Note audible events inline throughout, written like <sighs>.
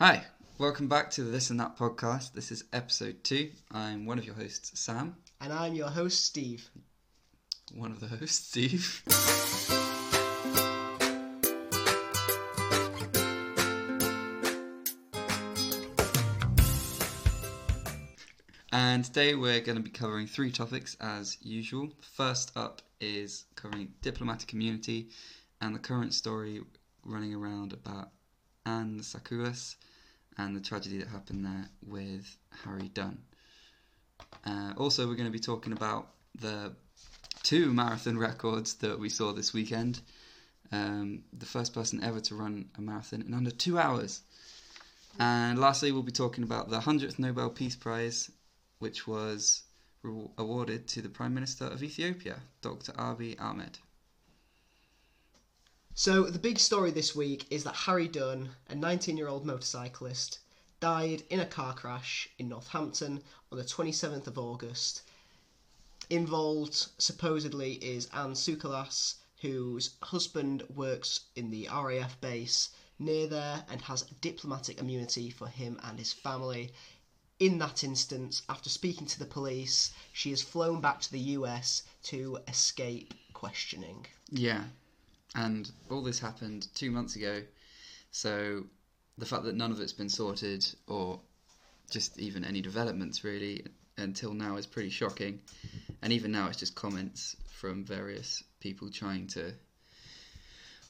Hi, welcome back to the This and That podcast. This is episode two. I'm one of your hosts, Sam. And I'm your host, Steve. One of the hosts, Steve. And today we're going to be covering three topics as usual. First up is covering diplomatic immunity and the current story running around about Anne Sacoolas and the tragedy that happened there with Harry Dunn. Uh, also, we're going to be talking about the two marathon <laughs> records that we saw this weekend. Um, the first person ever to run a marathon in under two hours. And lastly, we'll be talking about the 100th Nobel Peace Prize, which was re- awarded to the Prime Minister of Ethiopia, Dr. Abiy Ahmed. So, the big story this week is that Harry Dunn, a 19 year old motorcyclist, died in a car crash in Northampton on the 27th of August. Involved, supposedly, is Anne Sacoolas, whose husband works in the RAF base near there and has diplomatic immunity for him and his family. In that instance, after speaking to the police, she has flown back to the US to escape questioning. Yeah, and all this happened two months ago, so the fact that none of it's been sorted or just even any developments really until now is pretty shocking. And even now, it's just comments from various people trying to,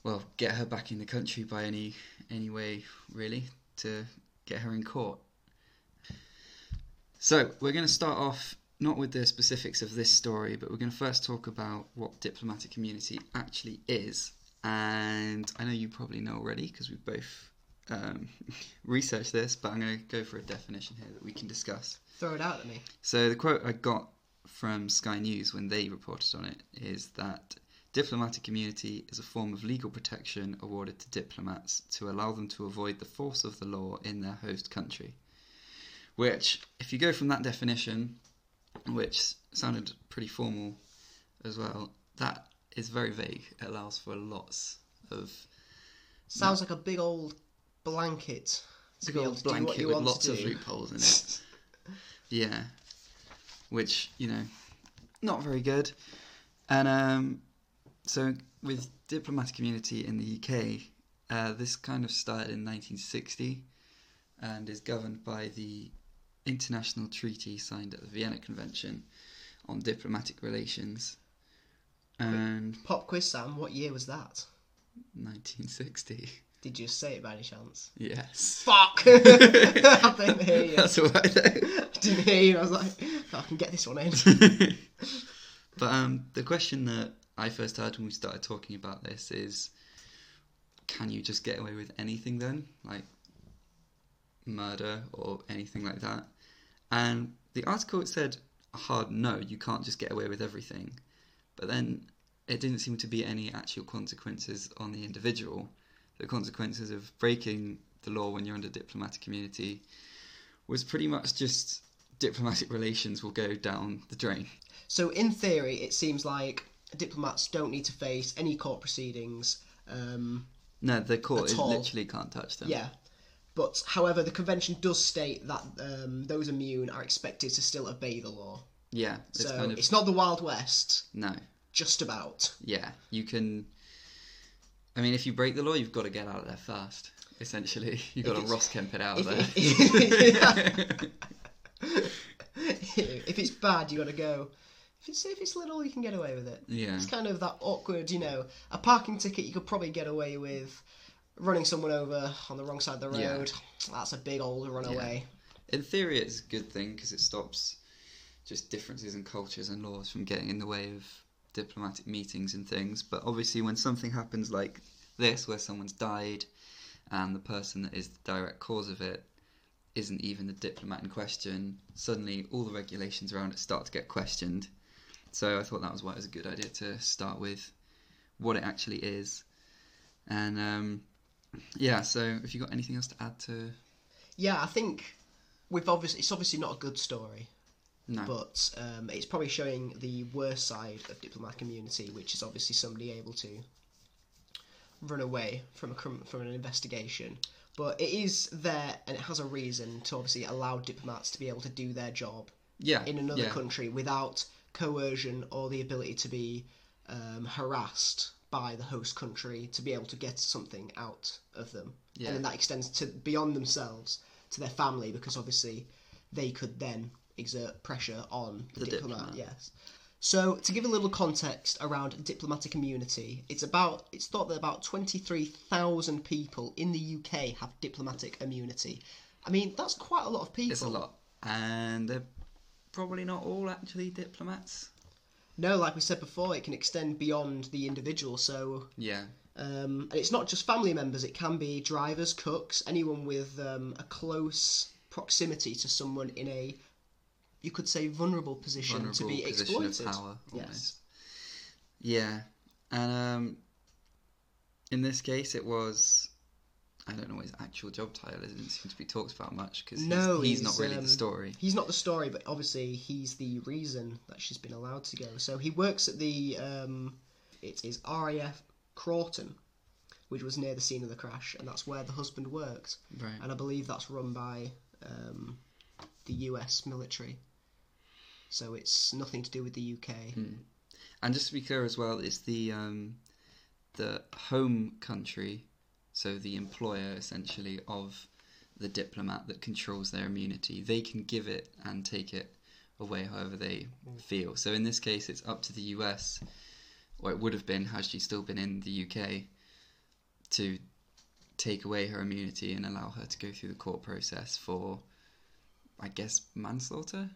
well, get her back in the country by any any way really to get her in court. So we're going to start off not with the specifics of this story, but we're going to first talk about what diplomatic immunity actually is. And I know you probably know already because we've both um, <laughs> researched this, but I'm going to go for a definition here that we can discuss. Throw it out at me. So the quote I got from Sky News when they reported on it is that diplomatic immunity is a form of legal protection awarded to diplomats to allow them to avoid the force of the law in their host country. Which, if you go from that definition, which sounded pretty formal as well, that is very vague. It allows for lots of Sounds like a big old blanket. big old blanket with lots of loopholes in it. <laughs> yeah, which you know, not very good. And um, so with diplomatic community in the UK, uh, this kind of started in 1960 and is governed by the international treaty signed at the Vienna Convention on diplomatic relations. And Pop quiz, Sam. What year was that? 1960. Did you say it by any chance? Yes. Fuck! <laughs> <laughs> I didn't hear you. That's alright though. <laughs> I didn't hear you. I was like, I can get this one in. but um, the question that I first heard when we started talking about this is, can you just get away with anything then, like murder or anything like that? And the article said a hard no, you can't just get away with everything. But then it didn't seem to be any actual consequences on the individual. The consequences of breaking the law when you're under diplomatic community was pretty much just diplomatic <laughs> relations will go down the drain. So, in theory, it seems like diplomats don't need to face any court proceedings. Um, No, the court is literally can't touch them. yeah. But, however, the convention does state that um, those immune are expected to still obey the law. Yeah, it's So, kind of it's not the Wild West, no. just about. Yeah, you can. I mean, if you break the law, you've got to get out of there fast. Essentially, <laughs> you've got to Ross Kemp it out of If, there. <laughs> if it's bad, you've got to go. If it's if it's little, you can get away with it. Yeah. It's kind of that awkward, you know, a parking ticket you could probably get away with. Running someone over on the wrong side of the Yeah. road, that's a big old runaway. In theory, it's a good thing because it stops just differences in cultures and laws from getting in the way of diplomatic meetings and things. But obviously, when something happens like this, where someone's died and the person that is the direct cause of it isn't even the diplomat in question, suddenly all the regulations around it start to get questioned. So I thought that was why it was a good idea to start with what it actually is. And um, yeah, so have you got anything else to add to? Yeah, I think we've obviously it's obviously not a good story, No. but um, it's probably showing the worst side of diplomatic immunity, which is obviously somebody able to run away from a from an investigation But it is there, and it has a reason to obviously allow diplomats to be able to do their job Yeah. in another yeah. country without coercion or the ability to be um, harassed by the host country to be able to get something out of them. Yeah. And then that extends to beyond themselves to their family because obviously they could then exert pressure on the, The diplomat, diplomat. Yes. So to give a little context around diplomatic immunity, it's about it's thought that about twenty three thousand people in the UK have diplomatic immunity. I mean that's quite a lot of people. It's a lot, and they're probably not all actually diplomats. No, like we said before, it can extend beyond the individual. So, Yeah. um, and it's not just family members. It can be drivers, cooks, anyone with um, a close proximity to someone in a, you could say, vulnerable position vulnerable to be position exploited. power. Yes. Yeah, and um, in this case, it was. I don't know what his actual job title is. It didn't seem to be talked about much because No, he's, he's not really um, the story. He's not the story, but obviously he's the reason that she's been allowed to go. So he works at the, um, it is RAF Croughton, which was near the scene of the crash, and that's where the husband worked. Right. and I believe that's run by um, the US military. So it's nothing to do with the UK. And just to be clear as well, it's the um, the home country, so the employer essentially of the diplomat that controls their immunity. They can give it and take it away however they feel. So in this case, it's up to the US, or it would have been had she still been in the UK, to take away her immunity and allow her to go through the court process for, I guess, manslaughter.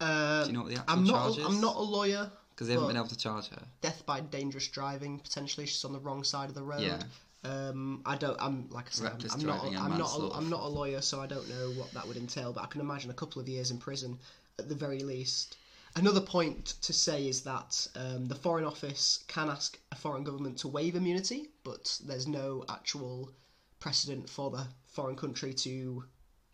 Uh, Do you know what the actual I'm not. charge A, is? I'm not a lawyer. Because they haven't been able to charge her. Death by dangerous driving. Potentially, she's on the wrong side of the road. Yeah. Um, I don't. I'm like I said. I'm, I'm not. A, I'm not. A. I'm not a lawyer, so I don't know what that would entail. But I can imagine a couple of years in prison at the very least. Another point to say is that um, the Foreign Office can ask a foreign government to waive immunity, but there's no actual precedent for the foreign country to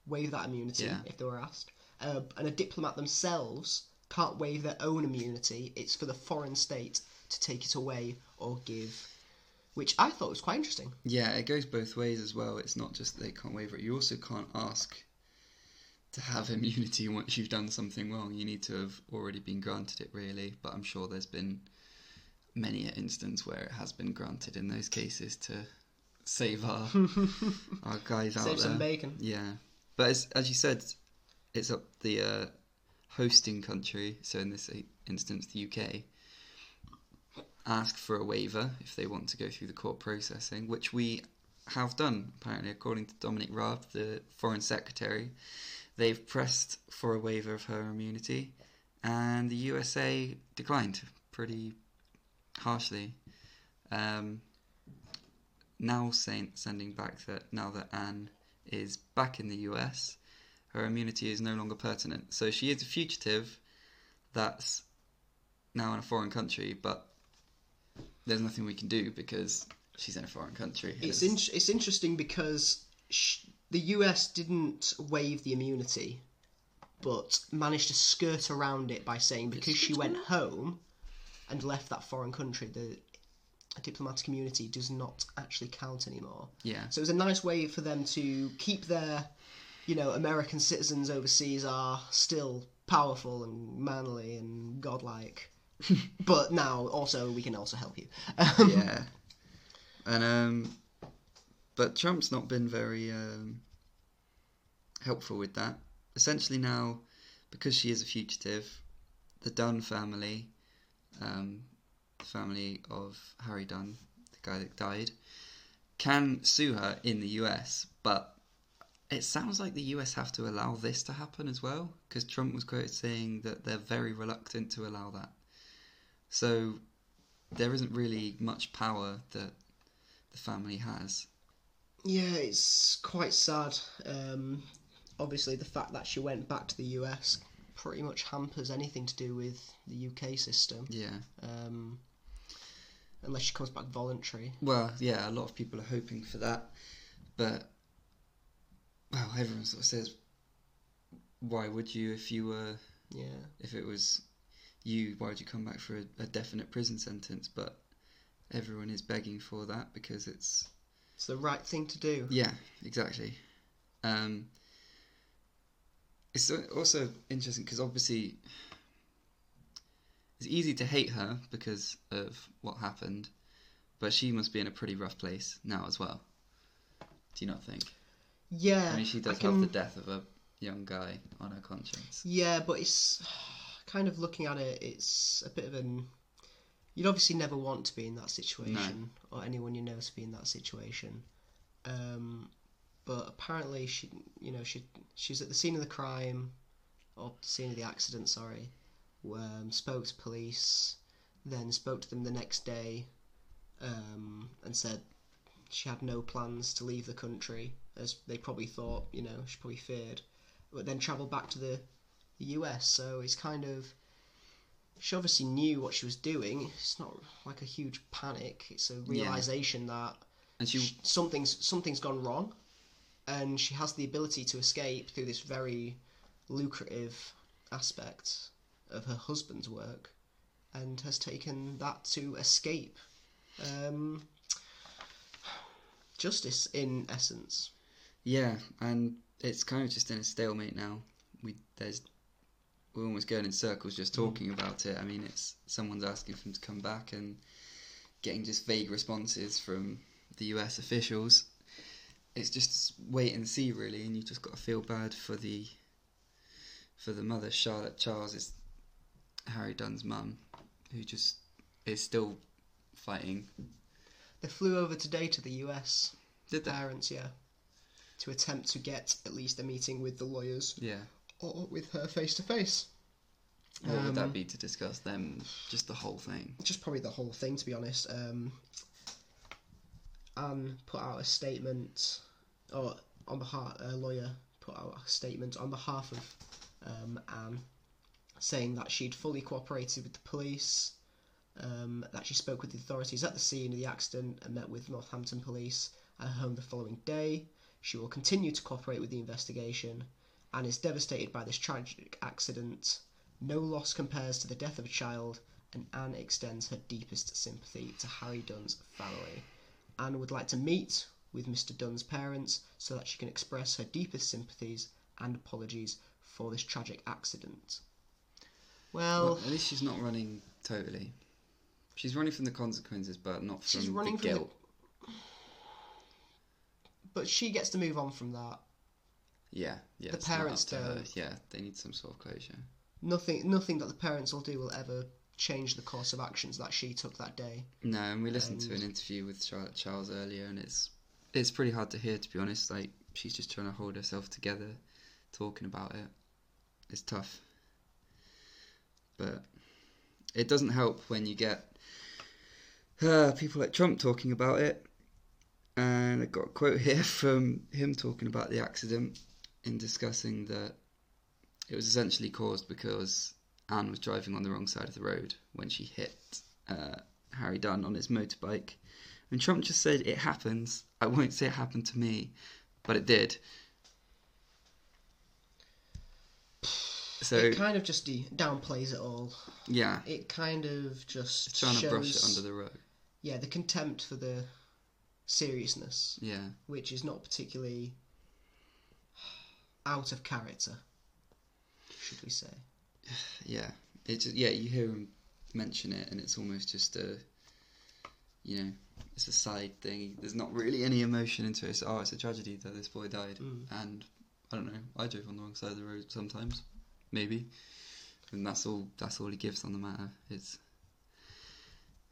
waive that immunity Yeah. if they were asked. Uh, and a diplomat themselves can't waive their own immunity. It's for the foreign state to take it away or give, which I thought was quite interesting. Yeah, it goes both ways as well. It's not just they can't waiver it. You also can't ask to have <laughs> immunity once you've done something wrong. You need to have already been granted it, really. But I'm sure there's been many an instance where it has been granted in those cases to save our <laughs> our guys out Save there. some bacon. Yeah, but as as you said, it's up the uh, hosting country. So in this instance, the UK ask for a waiver if they want to go through the court processing, which we have done apparently, according to Dominic Raab, the Foreign Secretary. They've pressed for a waiver of her immunity, and the USA declined pretty harshly. Um, now sending back that now that Anne is back in the US, her immunity is no longer pertinent. So she is a fugitive that's now in a foreign country, but there's nothing we can do because she's in a foreign country. It's in, it's interesting because sh- the US didn't waive the immunity, but managed to skirt around it by saying because she went home and left that foreign country, the diplomatic immunity does not actually count anymore. yeah, So it was a nice way for them to keep their, you know, American citizens overseas are still powerful and manly and godlike. <laughs> but now also we can also help you. Um, yeah, and um, but Trump's not been very um, helpful with that. Essentially now, because she is a fugitive, the Dunn family, um, the family of Harry Dunn, the guy that died, can sue her in the US, but it sounds like the US have to allow this to happen as well, because Trump was quoted saying that they're very reluctant to allow that. So there isn't really much power that the family has. Yeah, it's quite sad. Um, obviously, the fact that she went back to the US pretty much hampers anything to do with the UK system, Yeah. um, unless she comes back voluntary. Well, yeah, a lot of people are hoping for that, but well, everyone sort of says, why would you if you were Yeah, if it was you? Why would you come back for a, a definite prison sentence? But everyone is begging for that because it's It's the right thing to do. Yeah, exactly. Um, it's also interesting because obviously it's easy to hate her because of what happened, but she must be in a pretty rough place now as well. Do you not think? Yeah. I mean, she does can- have the death of a young guy on her conscience. Yeah, but it's kind of looking at it. It's a bit of an. You'd obviously never want to be in that situation, or anyone you know to be in that situation. Um, but apparently, she, you know, she she's at the scene of the crime, or scene of the accident. Sorry, um, spoke to police, then spoke to them the next day, um, and said she had no plans to leave the country, as they probably thought. You know, she probably feared, but then travelled back to the the US. So it's kind of she obviously knew what she was doing. It's not like a huge panic. It's a realization that And she, sh- something's something's gone wrong, and she has the ability to escape through this very lucrative aspect of her husband's work, and has taken that to escape um, justice in essence. yeah, and it's kind of just in a stalemate now. We there's we're almost going in circles just mm. talking about it. I mean, it's someone's asking for him to come back and getting just vague responses from the US officials. It's just wait and see, really, and you just got to feel bad for the for the mother, Charlotte Charles, is Harry Dunn's mum, who just is still fighting. They flew over today to the US. Did they? Parents, yeah, to attempt to get at least a meeting with the lawyers Yeah. Or with her face to face. What would Um, that be to discuss them? Just the whole thing. Just probably the whole thing, to be honest. Um, Anne put out a statement, or on behalf, a lawyer put out a statement on behalf of um, Anne, saying that she'd fully cooperated with the police, um, that she spoke with the authorities at the scene of the accident and met with Northampton police at her home the following day. She will continue to cooperate with the investigation and is devastated by this tragic accident. No loss compares to the death of a child, and Anne extends her deepest sympathy to Harry Dunn's family. Anne would like to meet with Mr. Dunn's parents so that she can express her deepest sympathies and apologies for this tragic accident. Well, Well, at least she's not running totally. She's running from the consequences, but not from she's running the from guilt. the. <sighs> But she gets to move on from that. Yeah, yeah. The parents up to her. don't. Yeah, they need some sort of closure. Nothing, nothing that the parents will do will ever change the course of actions that she took that day. No, and we listened to an interview with Charlotte Charles earlier, and it's it's pretty hard to hear, to be honest. Like she's just trying to hold herself together, talking about it. It's tough, but it doesn't help when you get uh, people like Trump talking about it. And I got a quote here <laughs> from him talking about the accident in discussing that it was essentially caused because Anne was driving on the wrong side of the road when she hit uh, Harry Dunn on his motorbike. And Trump just said, It happens. I won't say it happened to me, but it did. So, it kind of just de- downplays it all. yeah, It kind of just trying to brush it under the rug. yeah, the contempt for the seriousness, Yeah, which is not particularly out of character, should we say? <sighs> yeah. It's yeah, you hear him mention it, and it's almost just a, you know, it's a side thing. There's not really any emotion into it. It's, oh, it's a tragedy that this boy died, Mm. and I don't know. I drove on the wrong side of the road sometimes, maybe, and that's all. That's all he gives on the matter. It's,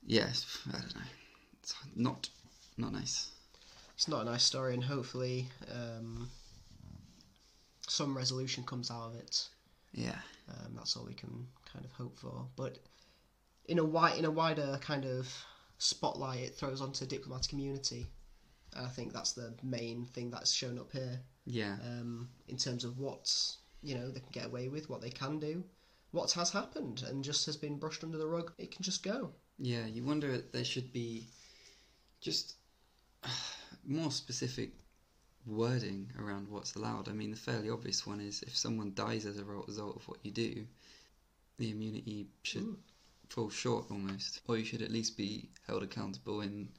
yes, I don't know. It's not, not nice. It's not a nice story, and hopefully, um, some resolution comes out of it. Yeah, Um, that's all we can kind of hope for. But in a wi- in a wider kind of spotlight, it throws onto diplomatic immunity. And I think that's the main thing that's shown up here yeah, um, in terms of what you know they can get away with, what they can do, what has happened, and just has been brushed under the rug. It can just go. yeah. You wonder if there should be just <sighs> more specific wording around what's allowed. I mean, the fairly obvious one is if someone dies as a result of what you do, the immunity should Mm. fall short almost, or you should at least be held accountable in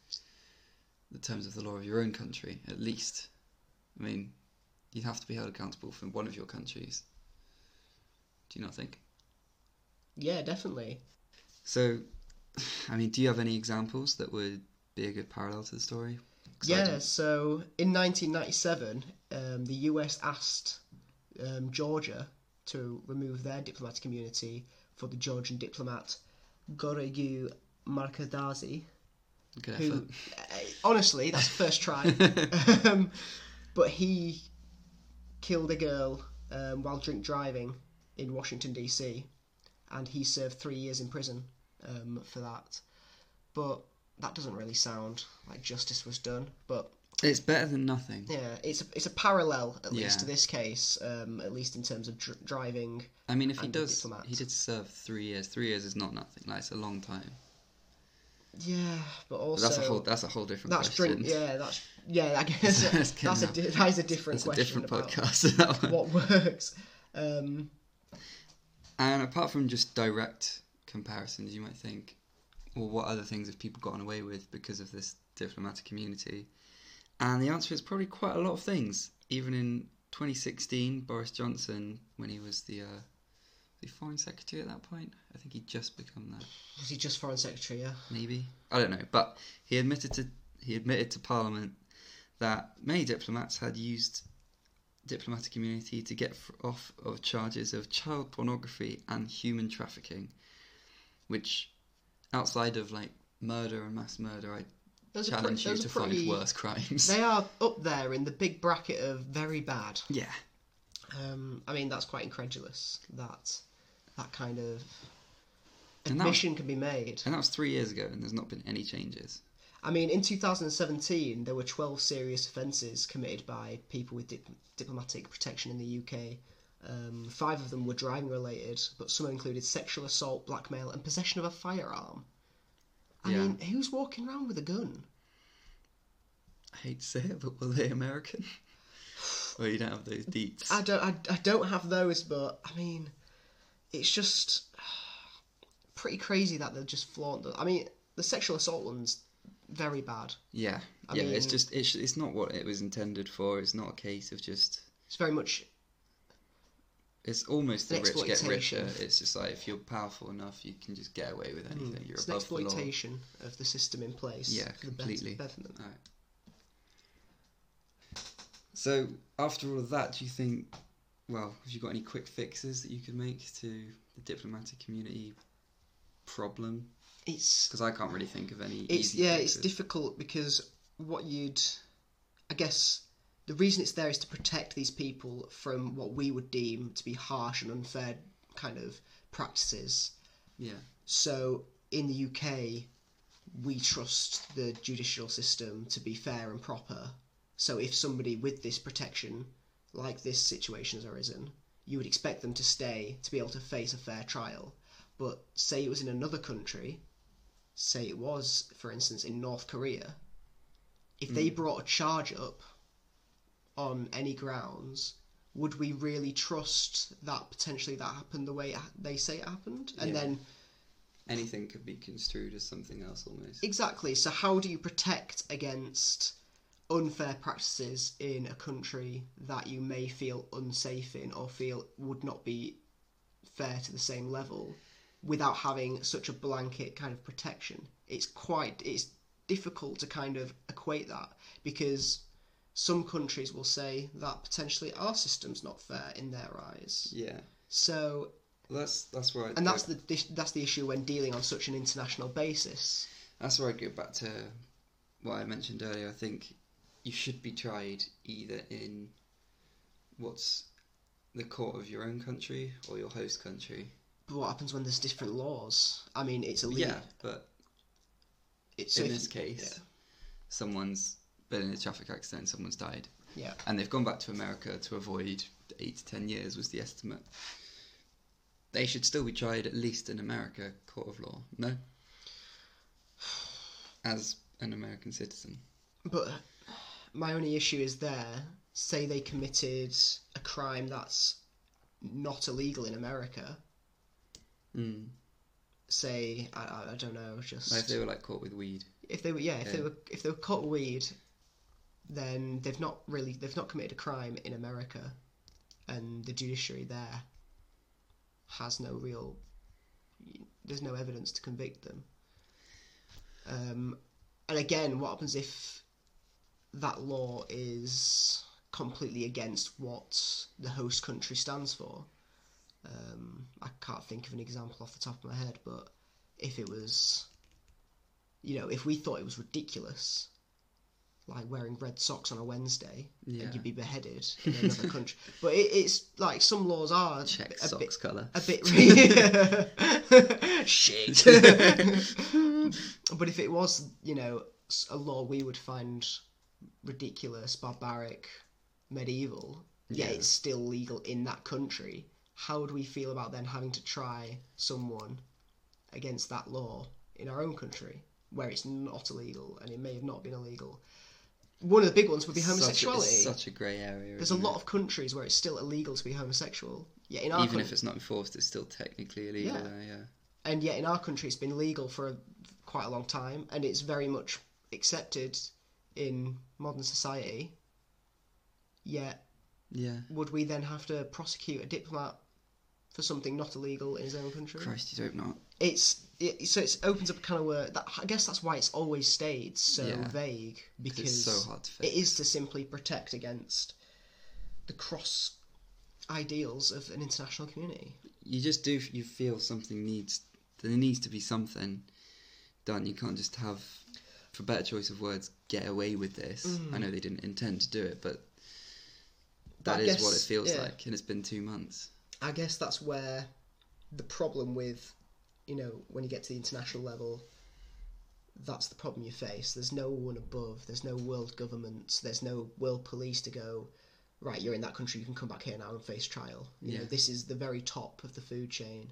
the terms of the law of your own country, at least. I mean, you'd have to be held accountable for one of your countries. Do you not think? Yeah, definitely. So, <sighs> I mean, do you have any examples that would be a good parallel to the story? I Yeah, so in 1997, um, the US asked um, Georgia to remove their diplomatic immunity for the Georgian diplomat Goregu Markadazi, Good who, uh, honestly, that's the first try. <laughs> um, but he killed a girl um, while drink driving in Washington, D.C., and he served three years in prison um, for that. But that doesn't really sound like justice was done. But It's better than nothing. yeah, it's a, it's a parallel at least to this case, um, at least in terms of dr- driving. I mean, if he does, he did serve three years. Three years is not nothing. Like it's a long time. Yeah, but But also that's a whole. That's a whole different. that's question. drink. Yeah, that's yeah. I <laughs> guess That's <laughs> that's a that is a different That's a question different about podcast. <laughs> that one. what works. Um, And apart from just direct comparisons, you might think, well, what other things have people gotten away with because of this diplomatic immunity? And the answer is probably quite a lot of things. Even in 2016, Boris Johnson, when he was the, uh, the foreign secretary at that point, I think he'd just become that. was he just foreign secretary? Yeah. maybe I don't know, but he admitted to he admitted to Parliament that many diplomats had used diplomatic immunity to get off of charges of child pornography and human trafficking, which outside of like murder and mass murder, I Those challenge you to pretty, find worse crimes. They <laughs> are up there in the big bracket of very bad. yeah, Um, I mean, that's quite incredulous that that kind of admission can be made. and that was three years ago, and there's not been any changes. I mean, in 2017, there were 12 serious offences committed by people with dip- diplomatic protection in the UK. Um, five of them were driving related, but some included sexual assault, blackmail, and possession of a firearm. I Yeah. mean, who's walking around with a gun? I hate to say it, but were they American? <laughs> well, you don't have those deets. I don't, I, I don't have those, but I mean, it's just <sighs> pretty crazy that they're just flaunt. The, I mean, the sexual assault one's very bad. Yeah, I yeah. it's just it's it's not what it was intended for. It's not a case of just. It's very much It's almost the rich get richer. It's just like if you're powerful enough, you can just get away with hmm. anything. You're it's above the law. exploitation of the system in place. Yeah, for the bet- completely. betterment. Alright. So after all of that, do you think? Well, have you got any quick fixes that you could make to the diplomatic community problem? It's Because I can't really think of any. it's yeah, it's difficult because what you'd, I guess, the reason it's there is to protect these people from what we would deem to be harsh and unfair kind of practices. Yeah, So in the UK, we trust the judicial system to be fair and proper. So if somebody with this protection, like this situation has arisen, you would expect them to stay to be able to face a fair trial. But say it was in another country, say it was, for instance, in North Korea, if they hmm. brought a charge up on any grounds, would we really trust that potentially that happened the way they say it happened? And Yeah. then anything could be construed as something else almost. Exactly. So, how do you protect against unfair practices in a country that you may feel unsafe in or feel would not be fair to the same level without having such a blanket kind of protection? It's quite it's difficult to kind of equate that because some countries will say that potentially our system's not fair in their eyes. Yeah, So, well, that's that's where I and that's the that's the issue when dealing on such an international basis. That's where I go back to what I mentioned earlier. I think you should be tried either in what's the court of your own country or your host country. But what happens when there's different laws? I mean, it's illegal. Yeah, but It's in this case, someone's been in a traffic accident, someone's died, Yeah. and they've gone back to America to avoid eight to ten years was the estimate. They should still be tried at least in America court of law. No, as an American citizen. But my only issue is there. Say they committed a crime that's not illegal in America. Mm. Say I, I- don't know, just Like if they were like caught with weed. If they were, yeah, if they were, if they were caught with weed, then they've not really, they've not committed a crime in America, and the judiciary there has no real, there's no evidence to convict them. Um, and again, what happens if that law is completely against what the host country stands for? Um, I can't think of an example off the top of my head, but if it was, you know, if we thought it was ridiculous, like wearing red socks on a Wednesday, Yeah. and you'd be beheaded in another <laughs> country. But it, it's like some laws are Check a socks bit, colour. a bit <laughs> shit. <laughs> but if it was, you know, a law we would find ridiculous, barbaric, medieval, yet Yeah. it's still legal in that country, how would we feel about then having to try someone against that law in our own country where it's not illegal and it may have not been illegal? One of the big ones would be Such a- homosexuality. it's such a grey area. There's a lot it? of countries where it's still illegal to be homosexual. Yet in our Even coun- if it's not enforced, it's still technically illegal. Yeah. there, yeah. and yet in our country it's been legal for a, quite a long time and it's very much accepted in modern society yet Yeah. would we then have to prosecute a diplomat for something not illegal in his own country Christ, you hope not. it's it, so it opens up a kind of word that i guess that's why it's always stayed so Yeah. vague because it's so hard to fix. it is to simply protect against the cross ideals of an international community you just do you feel something needs there needs to be something done you can't just have for better choice of words get away with this Mm. i know they didn't intend to do it but that I is what it feels yeah. like and it's been two months I guess that's where the problem with, you know, when you get to the international level, that's the problem you face. There's no one above. There's no world government. There's no world police to go. Right, you're in that country. You can come back here now and face trial. You know, this is the very top of the food chain.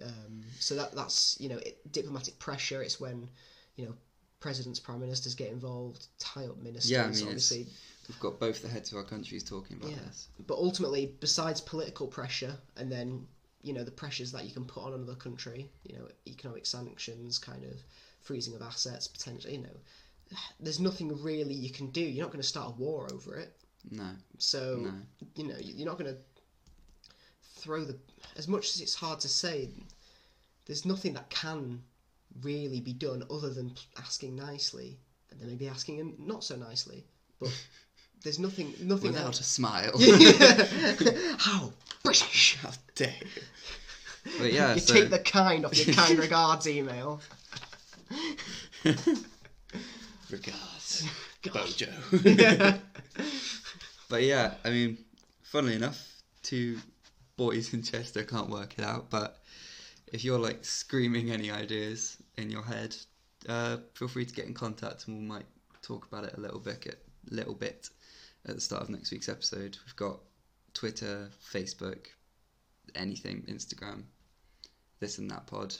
Um, so that that's you know it, diplomatic pressure. It's when you know presidents, prime ministers get involved, tie up ministers. Yeah, I mean, obviously, we've got both the heads of our countries talking about Yeah. this but ultimately, besides political pressure, and then you know the pressures that you can put on another country, you know, economic sanctions, kind of freezing of assets, potentially, you know, there's nothing really you can do. You're not going to start a war over it. no So no you know, you're not going to throw the. As much as it's hard to say, there's nothing that can really be done other than asking nicely, and then maybe asking and not so nicely. But <laughs> there's nothing, nothing without else. a smile <laughs> <laughs> How British! how dare you but yeah you so take the kind off your kind regards email. regards God. bojo But yeah, I mean, funnily enough, two boys in Chester can't work it out. But if you're like screaming any ideas in your head, uh, feel free to get in contact, and we might talk about it a little bit, a little bit at the start of next week's episode. We've got Twitter, Facebook, anything, Instagram, this and that pod.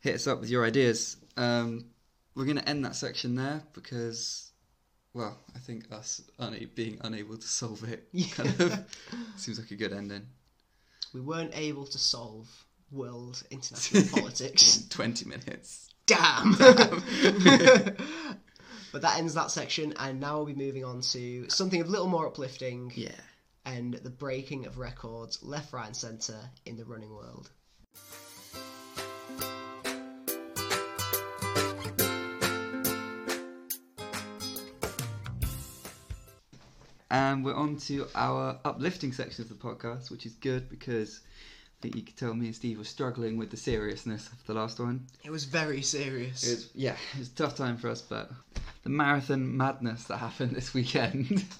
Hit us up with your ideas. Um, we're going to end that section there because well, I think us una- being unable to solve it <laughs> kind of seems like a good ending. We weren't able to solve world international <laughs> politics. 20 minutes. Damn! <laughs> but that ends that section, and now we'll be moving on to something a little more uplifting Yeah. and the breaking of records left, right, and centre in the running world. And we're on to our uplifting section of the podcast, which is good because Think you could tell me and Steve were struggling with the seriousness of the last one. It was very serious. It was, yeah, it was a tough time for us, but the marathon madness that happened this weekend. <laughs>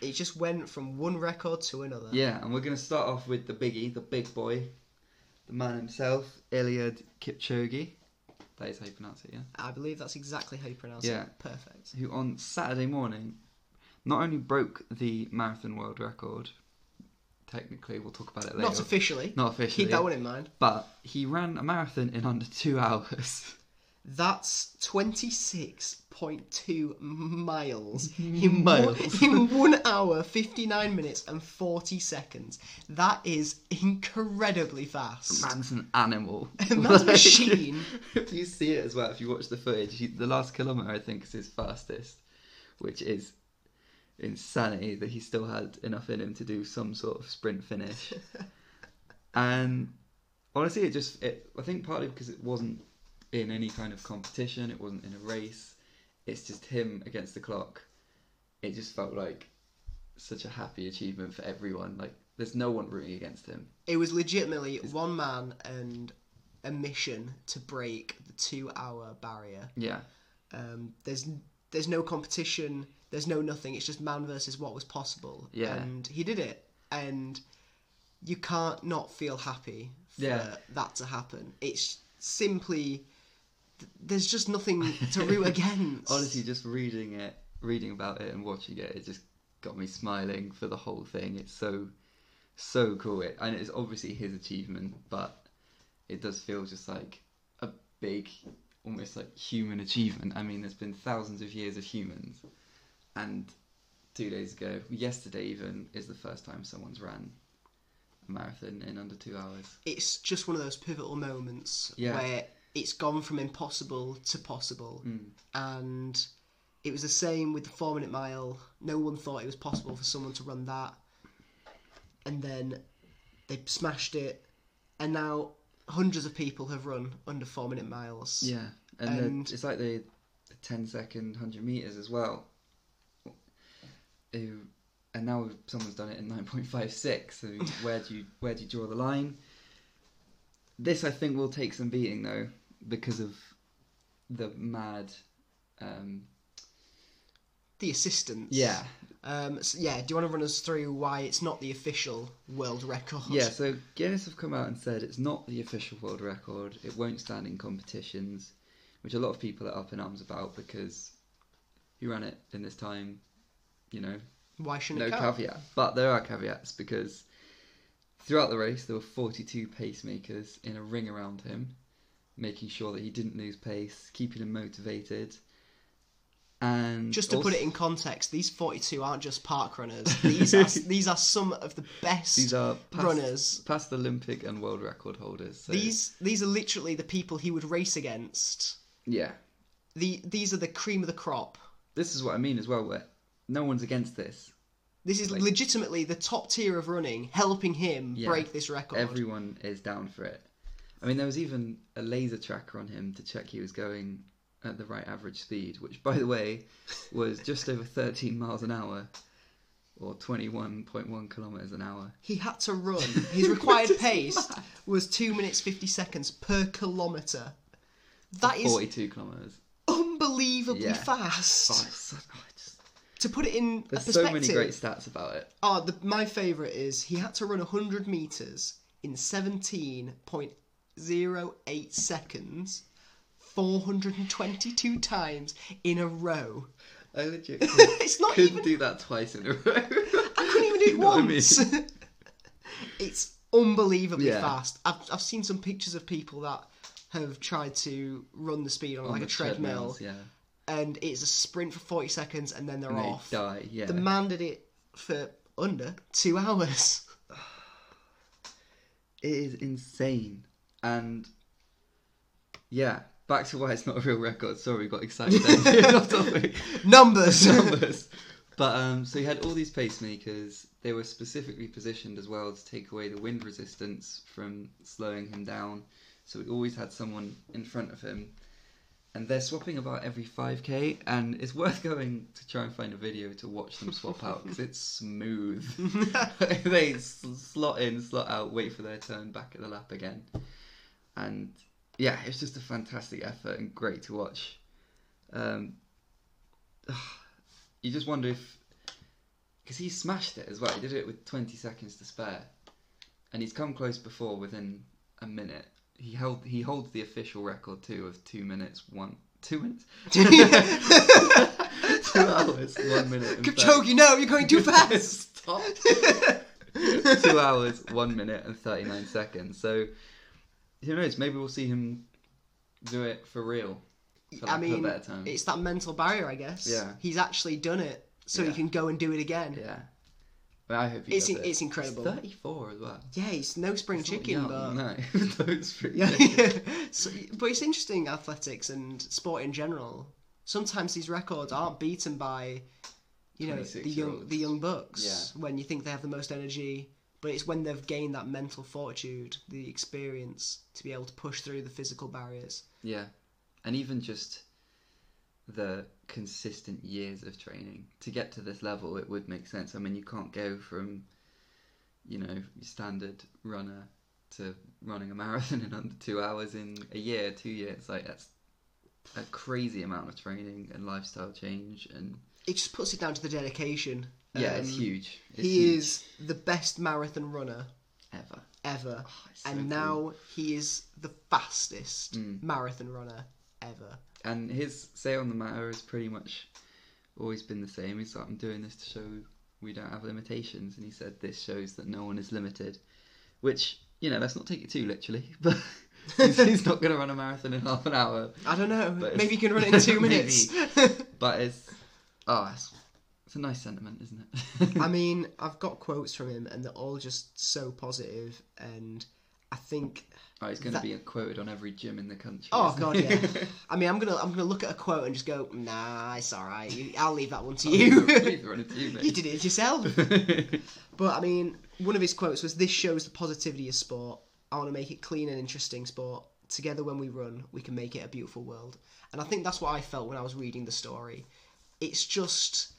It just went from one record to another. yeah, and we're going to start off with the biggie, the big boy, the man himself, Eliud Kipchoge. That is how you pronounce it, yeah? I believe that's exactly how you pronounce Yeah. it. Perfect. who on Saturday morning not only broke the marathon world record, technically, we'll talk about it later. Not officially. Not officially. Keep that one in mind. But he ran a marathon in under two <laughs> hours. That's 26.2 miles <laughs> in, Miles. One, in 1 hour, 59 minutes, and 40 seconds. That is incredibly fast. Man's an animal. <laughs> Man's a machine. if you see it as well, if you watch the footage, he, the last kilometre I think is his fastest, which is insanity that he still had enough in him to do some sort of sprint finish. <laughs> and honestly, it just, it, I think partly because it wasn't in any kind of competition, it wasn't in a race, it's just him against the clock. It just felt like such a happy achievement for everyone. Like, there's no one rooting against him. It was legitimately one man and a mission to break the two hour barrier. Yeah. Um, there's there's no competition. There's no nothing. It's just man versus what was possible. Yeah. And he did it. And you can't not feel happy for Yeah. that to happen. It's simply there's just nothing to root <laughs> against. Honestly, just reading it, reading about it, and watching it, it just got me smiling for the whole thing. It's so, so cool. It and it's obviously his achievement, but it does feel just like a big, almost like human achievement. I mean, there's been thousands of years of humans, and two days ago, yesterday even, is the first time someone's ran a marathon in under two hours. it's just one of those pivotal moments Yeah. where it's gone from impossible to possible. Mm. And it was the same with the four minute mile. No one thought it was possible for someone to run that. And then they smashed it. And now hundreds of people have run under four minute miles. Yeah, and, And- it's like the, the 10 second 100 meters as well. Who- And now someone's done it in 9.56. So where do you where do you draw the line? This I think will take some beating though because of the mad. Um, The assistants. yeah, Um, so yeah, do you want to run us through why it's not the official world record? yeah. So Guinness have come out and said it's not the official world record. It won't stand in competitions, which a lot of people are up in arms about because who ran it in this time, you know, Why shouldn't no caveat. But there are caveats because throughout the race there were 42 pacemakers in a ring around him, making sure that he didn't lose pace, keeping him motivated. And Just to also- put it in context, these 42 aren't just park runners. These are <laughs> these are some of the best these are past, runners. past Olympic and world record holders. So, These these are literally the people he would race against. yeah, The these are the cream of the crop. this is what I mean as well. Where no one's against this. This is Like- legitimately the top tier of running, helping him Yeah. break this record. Everyone is down for it. I mean, there was even a laser tracker on him to check he was going at the right average speed, which, by the way, <laughs> was just over 13 miles an hour, or 21.1 kilometers an hour. He had to run. <laughs> His required pace was two minutes fifty seconds per kilometre. That is 42 kilometers. unbelievably Yeah. fast. Oh, it's so, oh, I just, To put it in a there's so perspective, many great stats about it. Oh, the, my favourite is he had to run 100 metres in 17.08 seconds, 422 times in a row. I legit <laughs> It's not couldn't even. do that twice in a row. I couldn't even do <laughs> it You know what I once. <laughs> it's unbelievably Yeah. fast. I've, I've seen some pictures of people that have tried to run the speed on, On like a treadmill, Yeah. And it's a sprint for 40 seconds and then they're And they off. die, yeah. The man did it for under two hours. <sighs> It is insane. And yeah, back to why it's not a real record. Sorry, we got excited there. <laughs> <laughs> Numbers. <laughs> Numbers. But um, so you had all these pacemakers. They were specifically positioned as well to take away the wind resistance from slowing him down. So he always had someone in front of him. And they're swapping about every 5k, and it's worth going to try and find a video to watch them swap out because it's smooth. <laughs> <laughs> they slot in, slot out, wait for their turn, back at the lap again. And yeah, it's just a fantastic effort and great to watch. Um, <sighs> you just wonder if because he smashed it as well. He did it with 20 seconds to spare, and he's come close before within a minute. He held he holds the official record too of two minutes one two minutes <laughs> <laughs> two hours one minute. and Kipchoge, no, you're going too <laughs> fast. Stop. two hours one minute and 39 seconds. So who knows? Maybe we'll see him do it for real for I lack a mean, it's that mental barrier, I guess. Yeah. He's actually done it, so he can go and do it again. Yeah. Well, I hope he It's does in- it. it's incredible. He's 34 as well. Yeah, he's no spring It's not chicken, young, but no, <laughs> Those pretty <laughs> yeah, big. so, but it's interesting athletics and sport in general. Sometimes these records aren't beaten by, you know, the young 26-year-olds. the young bucks Yeah. when you think they have the most energy. But it's when they've gained that mental fortitude, the experience to be able to push through the physical barriers. Yeah, and even just the consistent years of training to get to this level, it would make sense. I mean, you can't go from, you know, your standard runner to running a marathon <laughs> in under two hours in a year, two years. Like that's a crazy amount of training and lifestyle change, and It just puts it down to the dedication. yeah, it's Um, huge. It's he huge. is the best marathon runner ever. ever, Oh, so and cool. now he is the fastest Mm. marathon runner ever. And his say on the matter has pretty much always been the same. He's like, I'm doing this to show we don't have limitations, and he said this shows that no one is limited. Which you know, let's not take it too literally, <laughs> but he's, not going to run a marathon in half an hour. I don't know. Maybe you it's- can run it in two <laughs> minutes. <laughs> But it's oh, it's, it's a nice sentiment, isn't it? I mean, I've got quotes from him, and they're all just so positive, and I think. Oh, he's going that- to be quoted on every gym in the country. Oh god, yeah. <laughs> I mean, I'm gonna I'm gonna look at a quote and just go, nah, it's all right. You- I'll leave that one to you. Please run it to you, mate. you did it yourself. <laughs> But I mean, one of his quotes was, "This shows the positivity of sport. I want to make it clean and interesting sport. Together, when we run, we can make it a beautiful world." And I think that's what I felt when I was reading the story. It's just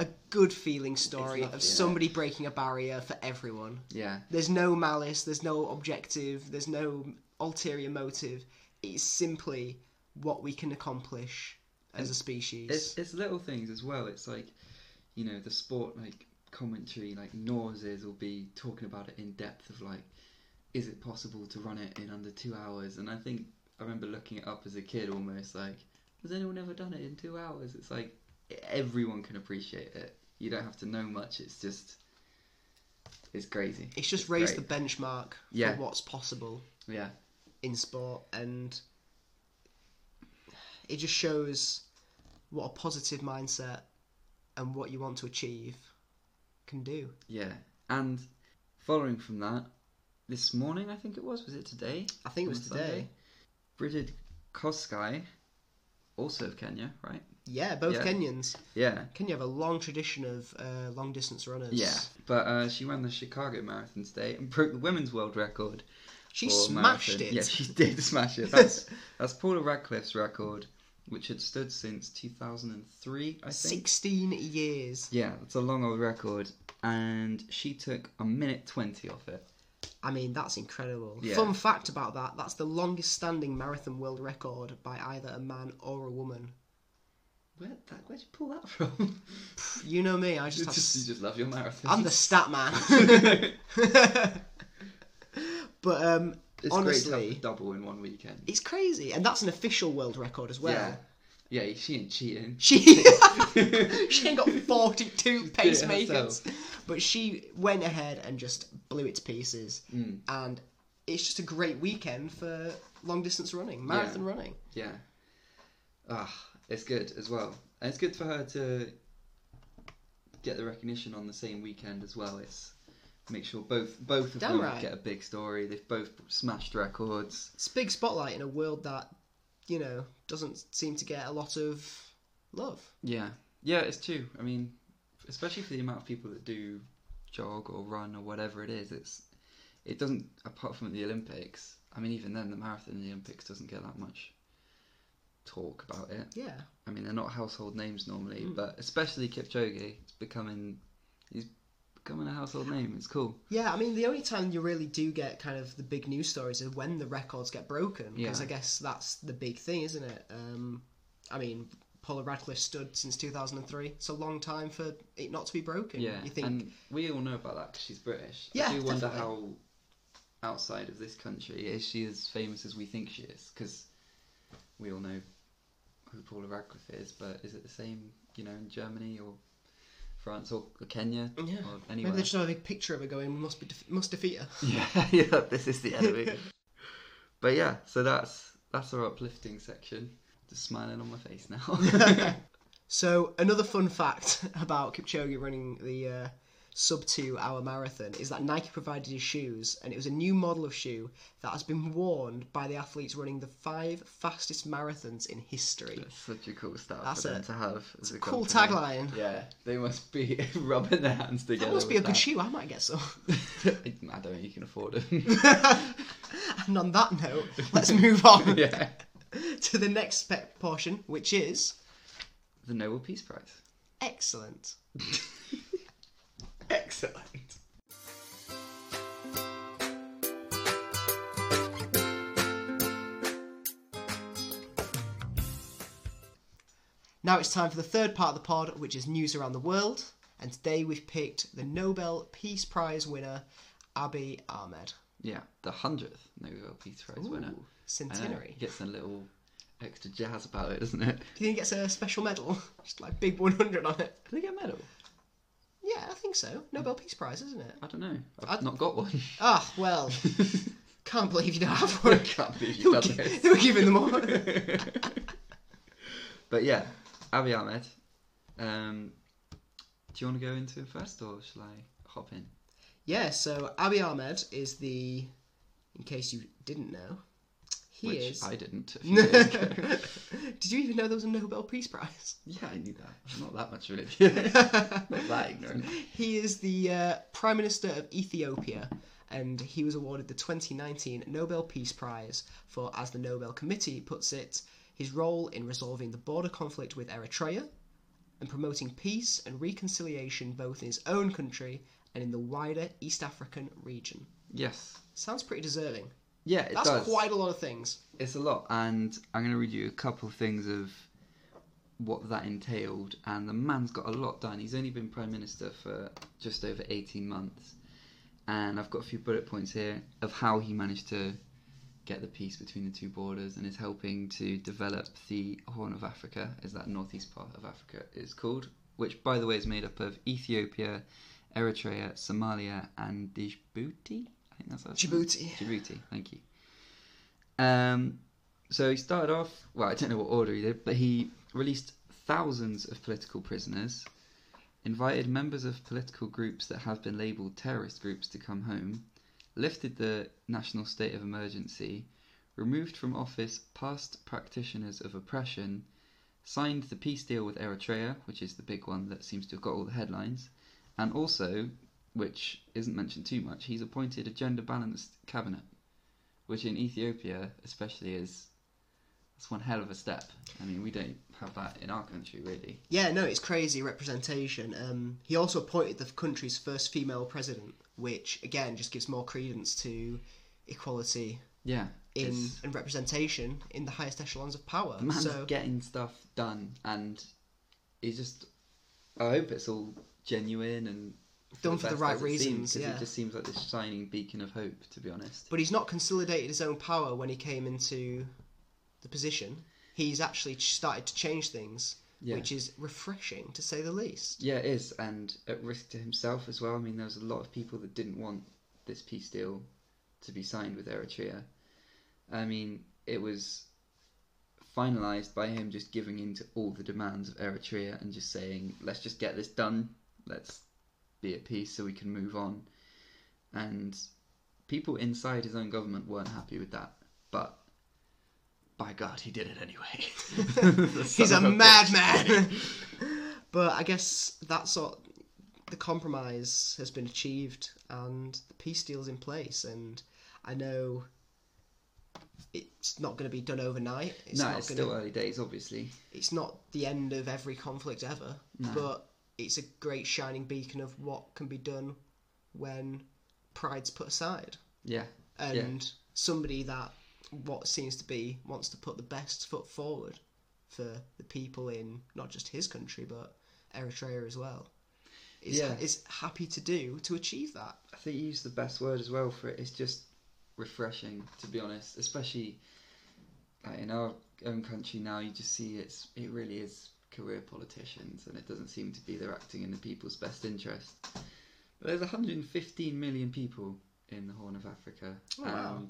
a good feeling story lovely, of yeah. somebody breaking a barrier for everyone. yeah, There's no malice. There's no objective. There's no ulterior motive. It's simply what we can accomplish as a species. It's it's little things as well. It's like, you know, the sport like commentary, like Noises will be talking about it in depth of like, is it possible to run it in under two hours? And I think I remember looking it up as a kid, almost like, has anyone ever done it in two hours? It's like everyone can appreciate it. You don't have to know much. It's just, it's crazy. It's just raised great. the benchmark Yeah. for what's possible. Yeah, in sport and it just shows what a positive mindset and what you want to achieve can do. yeah. And following from that, this morning I think it was. Was it today? I think it was today. Sunday? Brigid Kosgei, also of Kenya, right? Yeah, both Yeah. Kenyans. Yeah. Kenya have a long tradition of uh, long distance runners. Yeah. But uh, she ran the Chicago Marathon today and broke the women's world record. She smashed marathon. it. Yeah, she did <laughs> smash it. That's that's Paula Radcliffe's record, which had stood since 2003, I think. 16 years. Yeah, it's a long old record, and she took a minute 20 off it. I mean, that's incredible. Yeah. Fun fact about that that's the longest standing marathon world record by either a man or a woman. Where that, where'd you pull that from? <laughs> You know me, I you, just have. just, you just love your marathon. I'm the stat man. <laughs> <laughs> but um, it's honestly, great to have the double in one weekend. It's crazy, and that's an official world record as well. Yeah. Yeah, she ain't cheating. She she ain't got forty two it pacemakers, but she went ahead and just blew it to pieces. Mm. And it's just a great weekend for long distance running, marathon running. Yeah. Ah, it's good as well. And it's good for her to get the recognition on the same weekend as well. It's make sure both both of Damn them right. get a big story. They've both smashed records. It's a big spotlight in a world that you know doesn't seem to get a lot of love. Yeah. Yeah, it's true. I mean, especially for the amount of people that do jog or run or whatever it is, it's it doesn't apart from the Olympics. I mean, even then, the marathon in the Olympics doesn't get that much talk about it. Yeah, I mean, they're not household names normally, Mm. but especially Kipchoge, it's becoming he's becoming a household name. It's cool. yeah. I mean, the only time you really do get kind of the big news stories is when the records get broken, because Yeah. I guess that's the big thing, isn't it? Um, I mean, Paula Radcliffe stood since two thousand and three. It's a long time for it not to be broken. Yeah, you think and we all know about that because she's British. Yeah, I do wonder definitely. how outside of this country is she as famous as we think she is? Because we all know who Paula Radcliffe is, but is it the same, you know, in Germany or France or Kenya Yeah. or Maybe anywhere? they just have a big picture of her going, "We must be must defeat her." <laughs> Yeah, <laughs> yeah, this is the enemy. <laughs> but yeah, so that's that's our uplifting section. just smiling on my face now. So another fun fact about Kipchoge running the uh, sub two hour marathon is that Nike provided his shoes, and it was a new model of shoe that has been worn by the athletes running the five fastest marathons in history. That's such a cool start That's for them to have. As a Cool company. tagline. Yeah, they must be <laughs> rubbing their hands together. That must be a with good shoe. I might get some. <laughs> <laughs> I don't think you can afford them. and on that note, let's move on yeah. to the next spec portion, which is The Nobel Peace Prize. excellent. Excellent. Now it's time for the third part of the pod, which is news around the world. And today we've picked the Nobel Peace Prize winner, Abiy Ahmed. Yeah, the hundredth Nobel Peace Prize winner. Ooh, I know, Centenary. Uh, gets a little extra jazz about it, doesn't it? Do you think it gets a special medal? Just like big 100 on it. Do they get a medal? I think so. Nobel Peace Prize, isn't it? I don't know. I've I'd- not got one. Ah, well, <laughs> can't believe you don't have one. <laughs> Can't believe you've done gi- this. they were giving them all. <laughs> But yeah, Abiy Ahmed. Um, do you want to go into it first, or shall I hop in? yeah, so Abiy Ahmed is the, in case you didn't know, he Which is. I didn't. A few days ago. Did you even know there was a Nobel Peace Prize? <laughs> yeah, I knew that. I'm not that much of an idiot. not that ignorant. He is the uh, Prime Minister of Ethiopia, and he was awarded the 2019 Nobel Peace Prize for, as the Nobel Committee puts it, his role in resolving the border conflict with Eritrea and promoting peace and reconciliation both in his own country and in the wider East African region. Yes. Sounds pretty deserving. Yeah, it That's does. quite a lot of things. It's a lot, and I'm going to read you a couple of things of what that entailed. And the man's got a lot done. He's only been prime minister for just over 18 months, and I've got a few bullet points here of how he managed to get the peace between the two borders and is helping to develop the Horn of Africa, as that northeast part of Africa is called, which, by the way, is made up of Ethiopia, Eritrea, Somalia, and Djibouti. Think that's how it's pronounced. Djibouti. Djibouti, thank you. Um, so he started off, well, I don't know what order he did, but he released thousands of political prisoners, invited members of political groups that have been labelled terrorist groups to come home, lifted the national state of emergency, removed from office past practitioners of oppression, signed the peace deal with Eritrea, which is the big one that seems to have got all the headlines, and also, which isn't mentioned too much, he's appointed a gender balanced cabinet, which in Ethiopia especially is that's one hell of a step. I mean, we don't have that in our country really. Yeah, no, it's crazy representation. Um, he also appointed the country's first female president, which again just gives more credence to equality Yeah, in and representation in the highest echelons of power. the man's So getting stuff done, and he's just. I hope it's all genuine and Done for the right reasons. seems, yeah. It just seems like this shining beacon of hope, to be honest. but he's not consolidated his own power when he came into the position. He's actually started to change things, Yeah. which is refreshing to say the least. Yeah, it is, and at risk to himself as well. I mean, there was a lot of people that didn't want this peace deal to be signed with Eritrea. I mean, it was finalised by him just giving in to all the demands of Eritrea and just saying, let's just get this done, let's be at peace so we can move on. And people inside his own government weren't happy with that, but by God, he did it anyway. <laughs> He's a madman. <laughs> but I guess that's what the compromise has been achieved, and the peace deal's in place. And I know it's not going to be done overnight. It's no, it's gonna, still early days, obviously. It's not the end of every conflict ever, No. but it's a great shining beacon of what can be done when pride's put aside. Yeah, and somebody that what seems to be wants to put the best foot forward for the people in not just his country but Eritrea as well. Is, Yeah. is happy to do to achieve that. I think you used the best word as well for it. It's just refreshing, to be honest. Especially like, in our own country now, you just see it's it really is career politicians, and it doesn't seem to be they're acting in the people's best interest. But there's 115 million people in the Horn of Africa, Oh, wow. and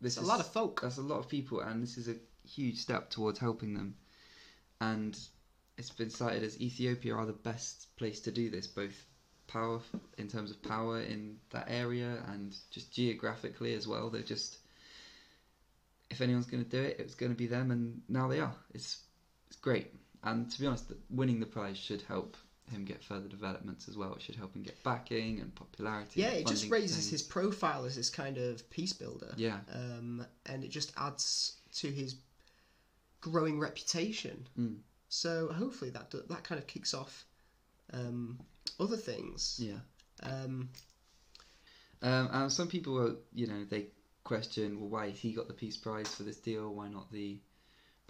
this It's a lot of folk. That's a lot of people, and this is a huge step towards helping them, and it's been cited as Ethiopia are the best place to do this, both power in terms of power in that area and just geographically as well. They're just if anyone's going to do it, it's going to be them, and now they are. It's it's great, and to be honest, winning the prize should help him get further developments as well. It should help him get backing and popularity. Yeah, and it just raises things. his profile as this kind of peace builder. Yeah, um, and it just adds to his growing reputation. Mm. So hopefully that that kind of kicks off um, other things. yeah. Um, Um, and some people, were, you know, they question, well, why he got the Peace Prize for this deal? Why not the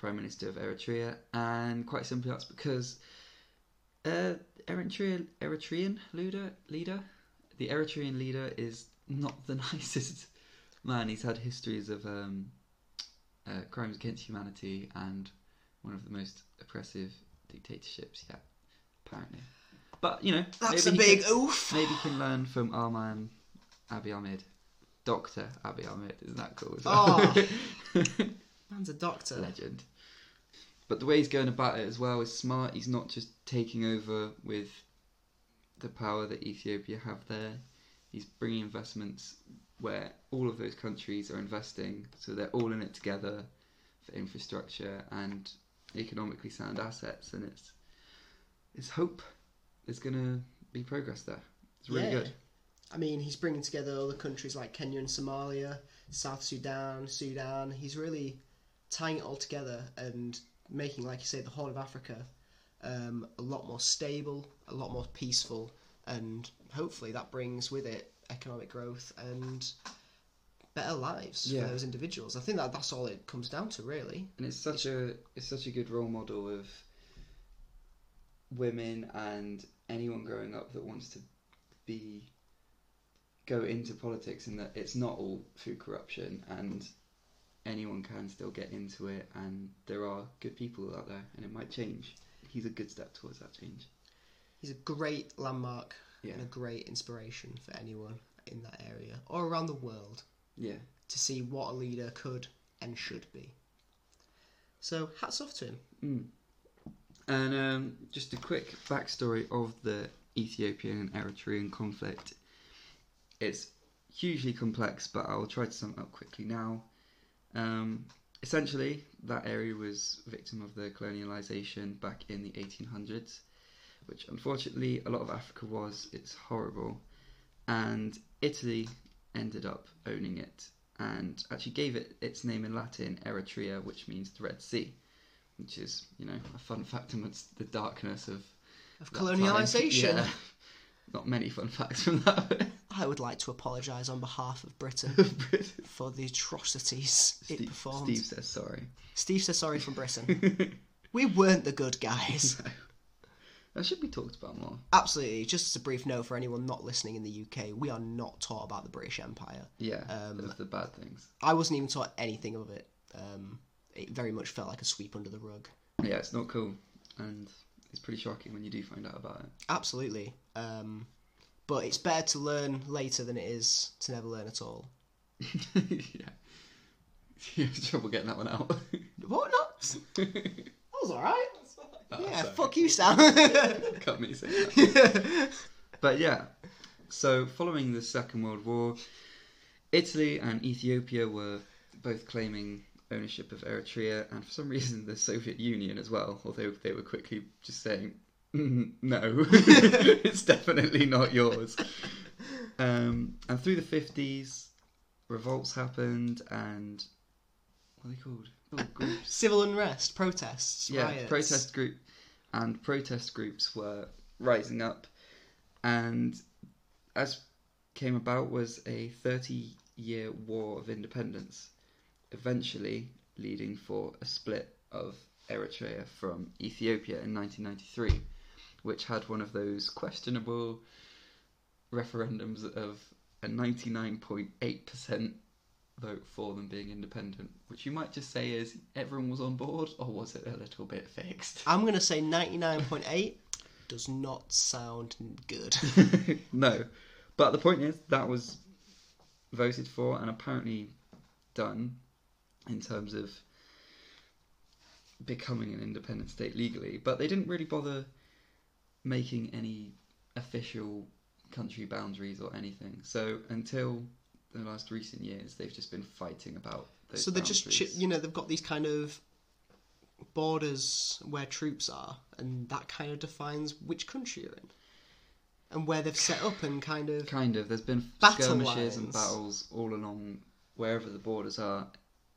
Prime Minister of Eritrea? And quite simply, that's because uh, Eritrea, Eritrean leader, leader, the Eritrean leader is not the <laughs> nicest man. He's had histories of um, uh, crimes against humanity and one of the most oppressive dictatorships yet, apparently. But you know, that's a big can- oof. Maybe can learn from our man Abiy Ahmed, Doctor Abiy Ahmed. Isn't that cool? Oh. <laughs> Man's a doctor. legend. But the way he's going about it as well is smart. He's not just taking over with the power that Ethiopia have there. He's bringing investments where all of those countries are investing, so they're all in it together for infrastructure and economically sound assets. And it's it's hope there's going to be progress there. It's really Yeah. good. I mean, he's bringing together other countries like Kenya and Somalia, South Sudan, Sudan. He's really tying it all together and making, like you say, the Horn of Africa um, a lot more stable, a lot more peaceful, and hopefully that brings with it economic growth and better lives Yeah. for those individuals. I think that that's all it comes down to, really. and it's such a it's such a good role model of women and anyone growing up that wants to be go into politics and that it's not all through corruption and anyone can still get into it and there are good people out there and it might change he's a good step towards that change He's a great landmark yeah and a great inspiration for anyone in that area or around the world. yeah to see what a leader could and should be. So hats off to him. Mm. And um, just a quick backstory of the Ethiopian and Eritrean conflict. It's hugely complex, but I'll try to sum it up quickly now. Um, essentially, that area was victim of the colonialization back in the 1800s, which unfortunately a lot of Africa was. It's horrible. And Italy ended up owning it and actually gave it its name in Latin, Eritrea, which means the Red Sea which is you know a fun fact amongst the darkness of Of colonialisation. Yeah. <laughs> Not many fun facts from that. I would like to apologise on behalf <laughs> of Britain for the atrocities it Steve, performed. Steve says sorry. Steve says sorry from Britain. <laughs> we weren't the good guys. <laughs> That should be talked about more. Absolutely. Just as a brief note for anyone not listening in the UK, we are not taught about the British Empire. Yeah, Um, of the bad things. I wasn't even taught anything of it. Um, it very much felt like a sweep under the rug. Yeah, it's not cool, and it's pretty shocking when you do find out about it. Absolutely. Um, but it's better to learn later than it is to never learn at all. <laughs> yeah, <laughs> you have trouble getting that one out. <laughs> What? Not? That was alright. Oh, yeah, sorry. fuck you, Sam. Cut me saying that. But yeah, so following the Second World War, Italy and Ethiopia were both claiming ownership of Eritrea, and for some reason the Soviet Union as well, although they were quickly just saying, "Mm, no, <laughs> <laughs> it's definitely not yours. Um, and through the 50s, revolts happened, and what are they called? Oh, groups. Civil unrest, protests, Yeah, riots. protest group and protest groups were rising up, and as came about was a 30 year war of independence, eventually leading for a split of Eritrea from Ethiopia in 1993, which had one of those questionable referendums of a 99.8% vote for them being independent, which you might just say is everyone was on board, or was it a little bit fixed? I'm going to say 99.8 does not sound good. <laughs> no, but the point is that was voted for and apparently done in terms of becoming an independent state legally, but they didn't really bother making any official country boundaries or anything. So until the last recent years, they've just been fighting about those so they're just you know they've got these kind of borders where troops are, and that kind of defines which country you're in, and where they've set up and kind of Kind of. There's been skirmishes and battles all along wherever the borders are,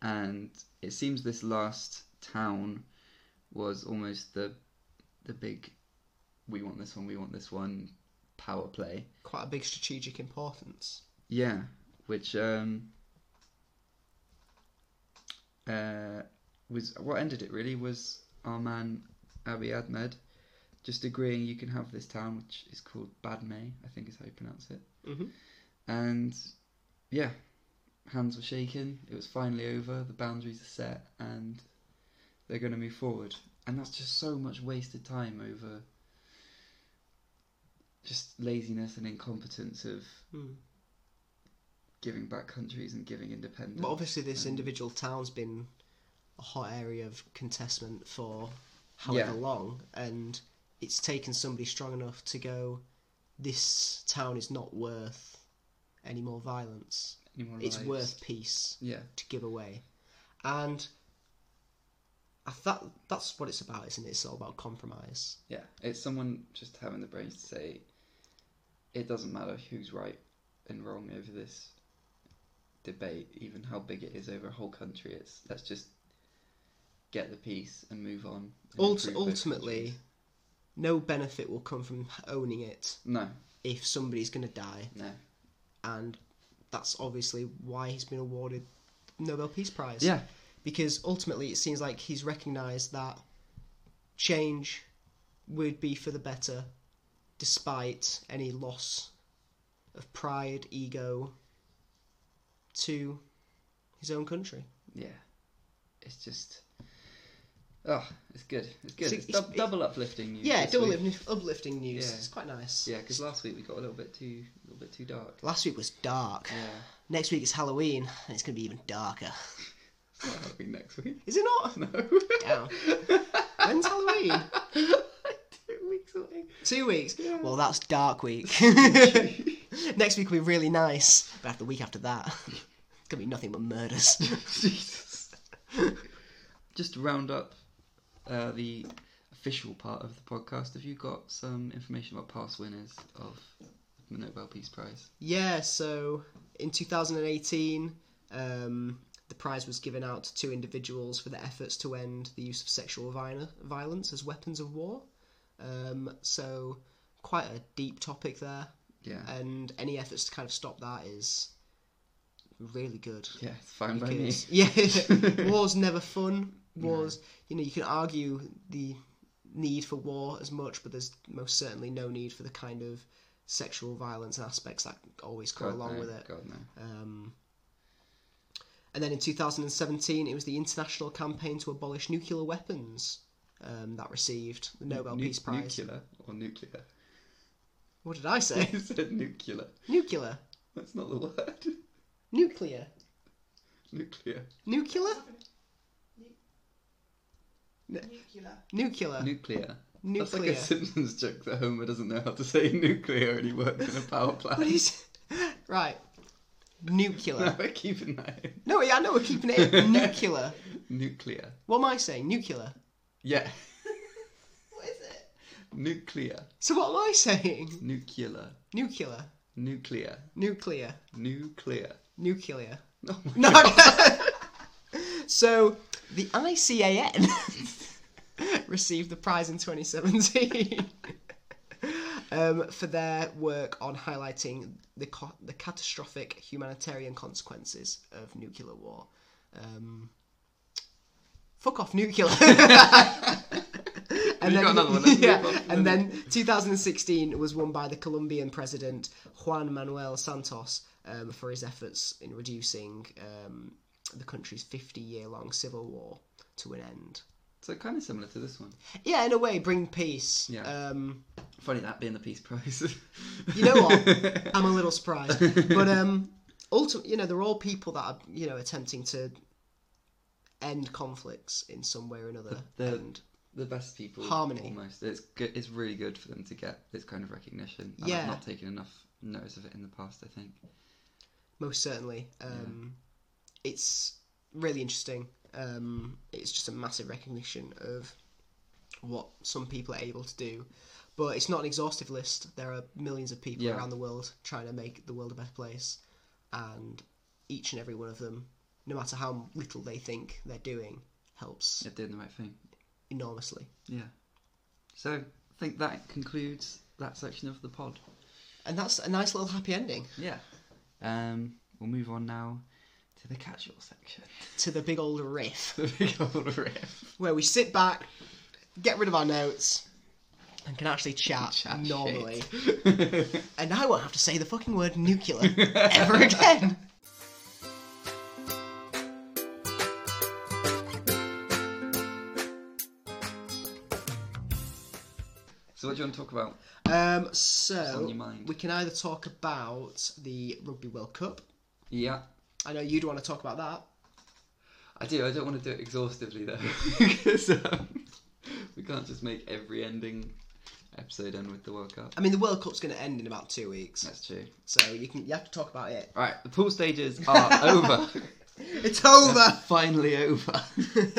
and it seems this last town was almost the the big we want this one, we want this one power play. quite a big strategic importance. Yeah, which um, uh, was what ended it really was our man Abiy Ahmed just agreeing you can have this town, which is called Badme, I think is how you pronounce it. Mhm. And yeah, hands were shaking. It was finally over. The boundaries are set, and they're going to move forward. And that's just so much wasted time over just laziness and incompetence of Hmm. giving back countries and giving independence. But obviously, this and- individual town's been a hot area of contestment for however Yeah. long, and it's taken somebody strong enough to go. This town is not worth any more violence. Any more It's lives? worth peace Yeah, to give away, and I that's what it's about, isn't it? It's all about compromise. yeah. It's someone just having the brains to say, it doesn't matter who's right and wrong over this debate, even how big it is over a whole country. It's let's just get the peace and move on. and Ult- ultimately, no benefit will come from owning it no, if somebody's going to die, no. and that's obviously why he's been awarded Nobel Peace Prize. Yeah, because ultimately it seems like he's recognised that change would be for the better, despite any loss of pride, ego to his own country. yeah. It's just. Oh, it's good. It's good. It's, it's- dou- it- double uplifting news. Yeah, double week. uplifting news. Yeah. It's quite nice. Yeah, because last week we got a little bit too, a little bit too dark. Last week was dark. Yeah, Next week is Halloween, and it's going to be even darker. <laughs> it's not Halloween next week. Is it not? <laughs> No. Damn. When's Halloween? <laughs> Two weeks weeks. Well, that's dark week. <laughs> <laughs> Next week will be really nice, but after the week after that, it's gonna be nothing but murders. <laughs> Jesus. Just to round up uh, the official part of the podcast, have you got some information about past winners of the Nobel Peace Prize? yeah, so in 2018, um, the prize was given out to two individuals for their efforts to end the use of sexual violence as weapons of war. Um, so, quite a deep topic there, Yeah. and any efforts to kind of stop that is really good. yeah, it's fine by me. Yeah, <laughs> <laughs> war's never fun. Wars, you know, you can argue the need for war as much, but there's most certainly no need for the kind of sexual violence aspects that always come God, along no, with it. God, no. Um, and then in 2017, it was the international campaign to abolish nuclear weapons um, that received the Nobel Nu- Peace Prize. Nuclear or nuclear? What did I say? <laughs> you said nuclear. nuclear. That's not the word. Nuclear. Nuclear. Nuclear? Nuclear. Nuclear. Nuclear. That's like a Simpsons joke that Homer doesn't know how to say <laughs> nuclear and he works in a power plant. <laughs> What is right? Nuclear. no, we're keeping that in. No, yeah, I know we're keeping it in. nuclear. Nuclear. What am I saying? Nuclear. Yeah. <laughs> What is it? Nuclear. So what am I saying? Nuclear. Nuclear. Nuclear. Nuclear. Nuclear. Nuclear. Oh No. <laughs> So the ICAN <laughs> received the prize in 2017 um, for their work on highlighting the co- the catastrophic humanitarian consequences of nuclear war. Um, fuck off nuclear. <laughs> Got another one, <laughs> yeah, and then 2016 was won by the Colombian president Juan Manuel Santos um, for his efforts in reducing um, the country's 50-year-long civil war to an end. So kind of similar to this one. Yeah, in a way, bring peace. Yeah. Um, Funny that being the Peace Prize. you know what? <laughs> I'm a little surprised, but um, ultimately, you know, they're all people that are you know attempting to end conflicts in some way or another. The- the- and The best people. Harmony. Almost. It's good. It's really good for them to get this kind of recognition. And Yeah. I've not taken enough notice of it in the past. I think. most certainly, um, it's really interesting. Um, it's just a massive recognition of what some people are able to do. But it's not an exhaustive list. There are millions of people Yeah. around the world trying to make the world a better place, and each and every one of them, no matter how little they think they're doing, helps They're doing the right thing. enormously. Yeah. So I think that concludes that section of the pod. And that's a nice little happy ending Yeah. Um, we'll move on now to the casual section. to the big old riff. <laughs> the big old riff. where we sit back, get rid of our notes, and can actually chat, Chat normally. <laughs> And I won't have to say the fucking word nuclear ever again. <laughs> so what do you want to talk about? Um, on so your mind? we can either talk about the Rugby World Cup. Yeah. I know you'd want to talk about that. I do. I don't want to do it exhaustively though, <laughs> because um, we can't just make every ending episode end with the World Cup. I mean, the World Cup's going to end in about two weeks, That's true. so you can you have to talk about it. Right, the pool stages are <laughs> over. It's over. Finally over.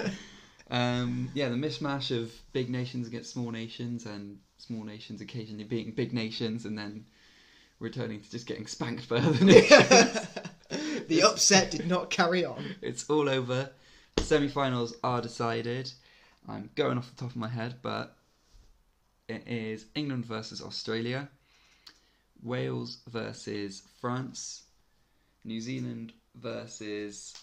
<laughs> um, yeah, the mishmash of big nations against small nations, and small nations occasionally being big nations, and then returning to just getting spanked by other <laughs> nations. <laughs> the upset did not carry on. it's all over. The Semi-finals are decided. I'm going off the top of my head, but it is England versus Australia, Wales versus France, New Zealand versus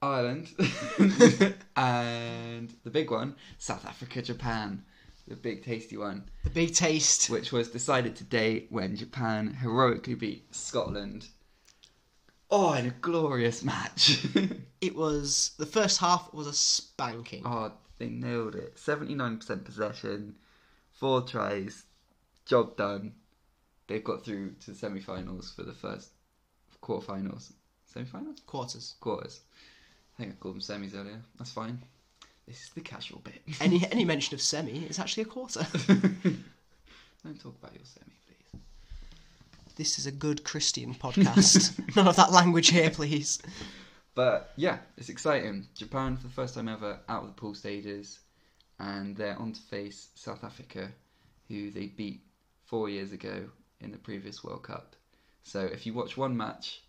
Ireland, <laughs> and the big one, South Africa Japan, the big tasty one, The big taste. which was decided today when Japan heroically beat Scotland. Oh, in a glorious match. <laughs> It was the first half was a spanking. oh, they nailed it. 79% possession, four tries, job done. They've got through to the semi finals for the first quarterfinals. Semi finals? Quarters. Quarters. I think I called them semis earlier. That's fine. This is the casual bit. <laughs> Any any mention of semi is actually a quarter. <laughs> Don't talk about your semi, please. This is a good Christian podcast. <laughs> None of that language here, please. But yeah, it's exciting. Japan for the first time ever out of the pool stages, and they're on to face South Africa, who they beat four years ago in the previous World Cup. So if you watch one match,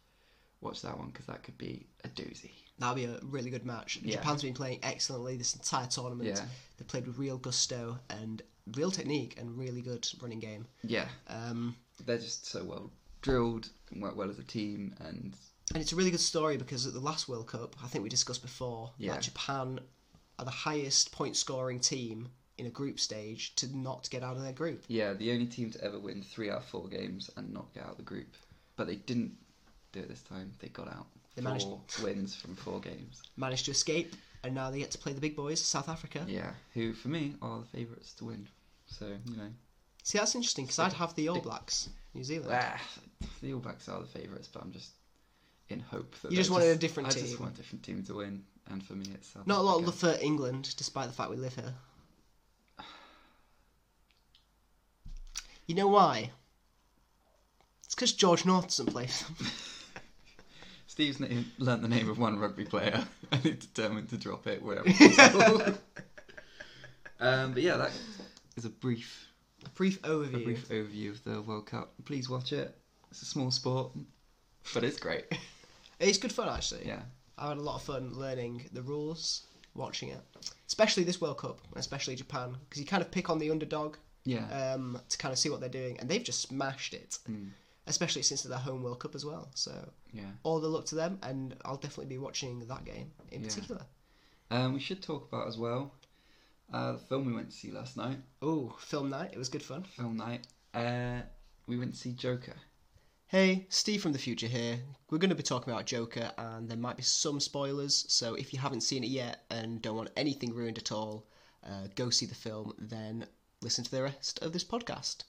watch that one because that could be a doozy. That'll be a really good match. Yeah. Japan's been playing excellently this entire tournament. Yeah. They played with real gusto and real technique and really good running game. Yeah, Um, they're just so well drilled and work well as a team, and and it's a really good story because at the last World Cup, I think we discussed before, Yeah. that Japan are the highest point scoring team in a group stage to not get out of their group. yeah, the only team to ever win three out of four games and not get out of the group. But they didn't do it this time. They got out. They managed- four wins from four games. Managed to escape, and now they get to play the big boys, South Africa. Yeah, who for me are the favourites to win. So you know, See, that's interesting because I'd have the All Blacks, New Zealand. ah, the All Blacks are the favourites, but I'm just in hope that You just wanted a different I team. just want a different team to win, and for me, it's South Not a lot of love for England, despite the fact we live here. You know why? It's because George North doesn't play for <laughs> them. Steve's name, learnt the name of one rugby player <laughs> and he's determined to drop it wherever <laughs> possible. um, but yeah, that is a brief, A brief overview. a brief overview of the World Cup. Please watch it. It's a small sport, but it's great. <laughs> It's good fun, actually. Yeah, I had a lot of fun learning the rules, watching it. Especially this World Cup, especially Japan, because you kind of pick on the underdog yeah, um, to kind of see what they're doing, and they've just smashed it. Mm. Especially since their home World Cup as well. So yeah. all the luck to them, and I'll definitely be watching that game in Yeah. particular. Um, we should talk about as well uh, the film we went to see last night. Oh, film night! It was good fun. Film night. Uh, we went to see Joker. Hey, Steve from the future here. We're going to be talking about Joker, and there might be some spoilers. So if you haven't seen it yet and don't want anything ruined at all, uh, go see the film. Then listen to the rest of this podcast.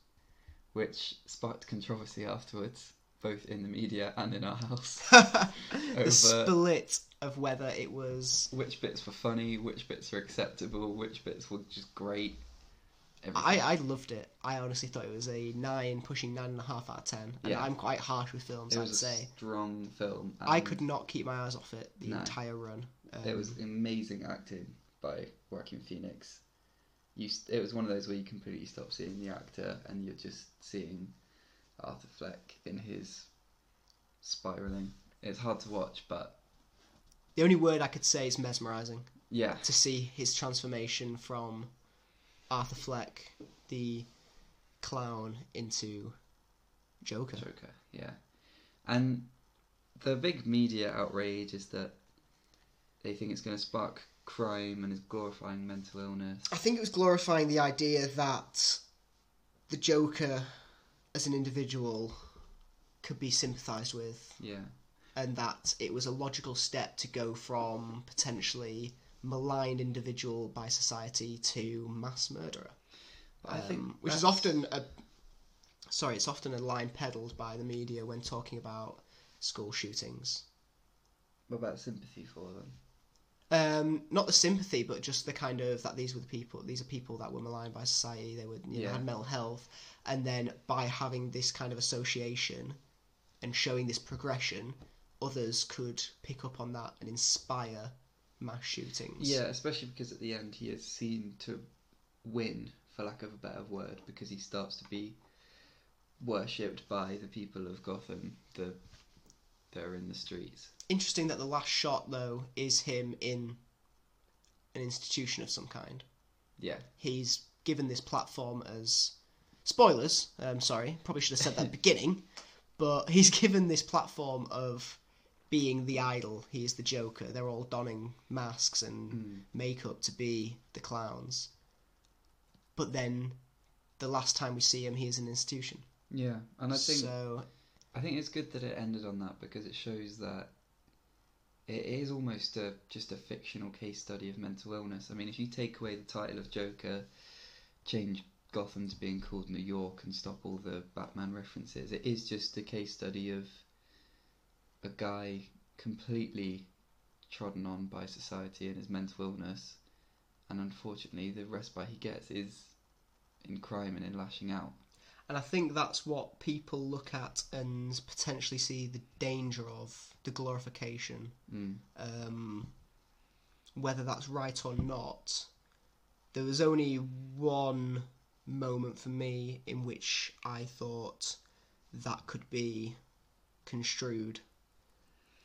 Which sparked controversy afterwards. both in the media and in our house. <laughs> the <laughs> split of whether it was. which bits were funny, which bits were acceptable, which bits were just great. Everything. I, I loved it. I honestly thought it was a nine, pushing nine and a half out of ten. And Yeah. I'm quite harsh with films. it I'd was a say strong film. I could not keep my eyes off it the No. entire run. Um, It was amazing acting by Joaquin Phoenix. You, it was one of those where you completely stop seeing the actor and you're just seeing Arthur Fleck in his spiraling. It's hard to watch, but the only word I could say is mesmerizing. yeah, to see his transformation from Arthur Fleck, the clown, into Joker. Joker, yeah. And the big media outrage is that they think it's going to spark crime and is glorifying mental illness. I think it was glorifying the idea that the Joker, as an individual, could be sympathised with, Yeah, and that it was a logical step to go from potentially maligned individual by society to mass murderer. I think Um, which is often a sorry, it's often a line peddled by the media when talking about school shootings. What about sympathy for them? Um, not the sympathy, but just the kind of that these were the people. These are people that were maligned by society. They were you know, Yeah. had mental health, and then by having this kind of association and showing this progression, others could pick up on that and inspire mass shootings. Yeah, especially because at the end he is seen to win, for lack of a better word, because he starts to be worshipped by the people of Gotham, the that are in the streets. Interesting that the last shot though is him in an institution of some kind. Yeah, he's given this platform as spoilers. I'm sorry, probably should have said that at the beginning, <laughs> but he's given this platform of being the idol. He is the Joker. They're all donning masks and hmm. makeup to be the clowns. But then, the last time we see him, he is an institution. yeah, and I think so. I think it's good that it ended on that because it shows that it is almost a just a fictional case study of mental illness. I mean, if you take away the title of Joker, change Gotham to being called New York, and stop all the Batman references, it is just a case study of a guy completely trodden on by society and his mental illness, and unfortunately, the respite he gets is in crime and in lashing out. And I think that's what people look at and potentially see the danger of the glorification. Mm. Um, whether that's right or not, there was only one moment for me in which I thought that could be construed.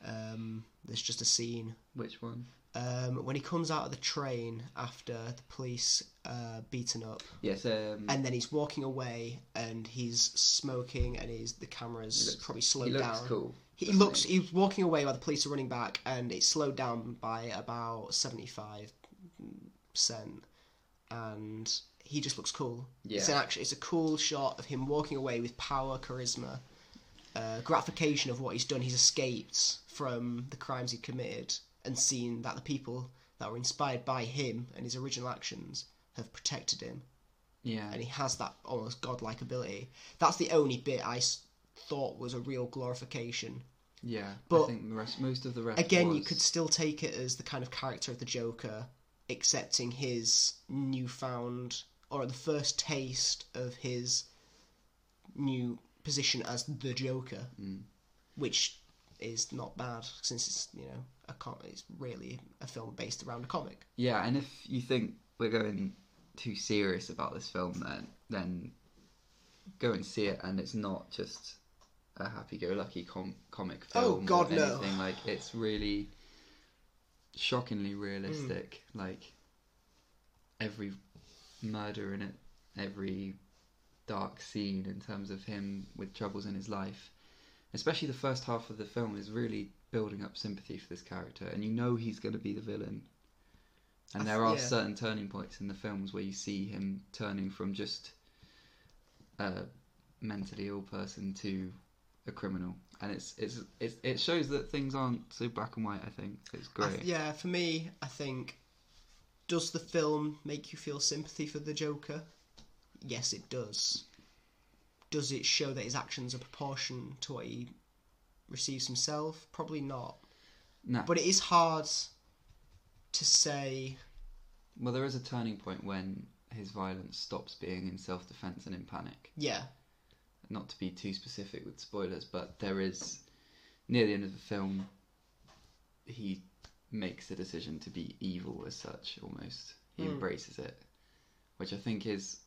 Um, there's just a scene Which one? Um, when he comes out of the train after the police uh, beaten up, Yes, um, and then he's walking away and he's smoking, and he's the camera's looks- probably slowed he looks down. cool. He looks. He's walking away while the police are running back, and it's slowed down by about seventy-five percent, and he just looks cool. It's an Yeah. actually, it's a cool shot of him walking away with power, charisma, uh, gratification of what he's done. He's escaped from the crimes he committed, and seen that the people that were inspired by him and his original actions have protected him Yeah, and he has that almost godlike ability. That's the only bit I s- thought was a real glorification. yeah. But I think the rest, most of the rest. Again, you could still take it as the kind of character of the Joker, accepting his newfound or the first taste of his new position as the Joker, Mm. which is not bad since it's you know a com- it's really a film based around a comic. Yeah, and if you think we're going too serious about this film, then then go and see it, and it's not just a happy-go-lucky com- comic Oh, film. God, or no. anything. Like it's really shockingly realistic. Hmm. Like every murder in it, every dark scene in terms of him with troubles in his life, especially the first half of the film is really building up sympathy for this character, and you know he's going to be the villain. And there are yeah. certain turning points in the films where you see him turning from just a mentally ill person to a criminal, and it's it's, it's it shows that things aren't so black and white. I think it's I great. th- yeah, for me, I think does the film make you feel sympathy for the Joker? Yes, it does. does it show that his actions are proportion to what he receives himself? Probably not. No. But it is hard to say. well, there is a turning point when his violence stops being in self-defense and in panic. Yeah, Not to be too specific with spoilers, but there is near the end of the film, he makes the decision to be evil as such. Almost, he Mm. embraces it, which I think is.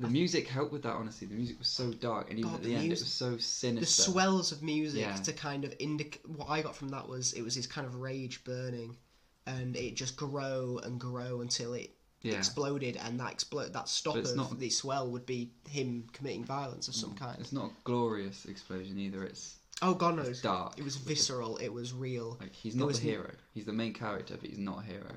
The music helped with that. Honestly, the music was so dark, and even God, at the the, end, it was so sinister. the swells of music Yeah. to kind of indicate. What I got from that was it was his kind of rage burning, and it just grow and grow until it yeah, exploded, and that explode that stop of not- the swell would be him committing violence of some mm. kind. it's not a glorious explosion either. It's Oh God knows, dark. it was visceral. It was real. Like he's not was the hero. He's the main character, but he's not a hero.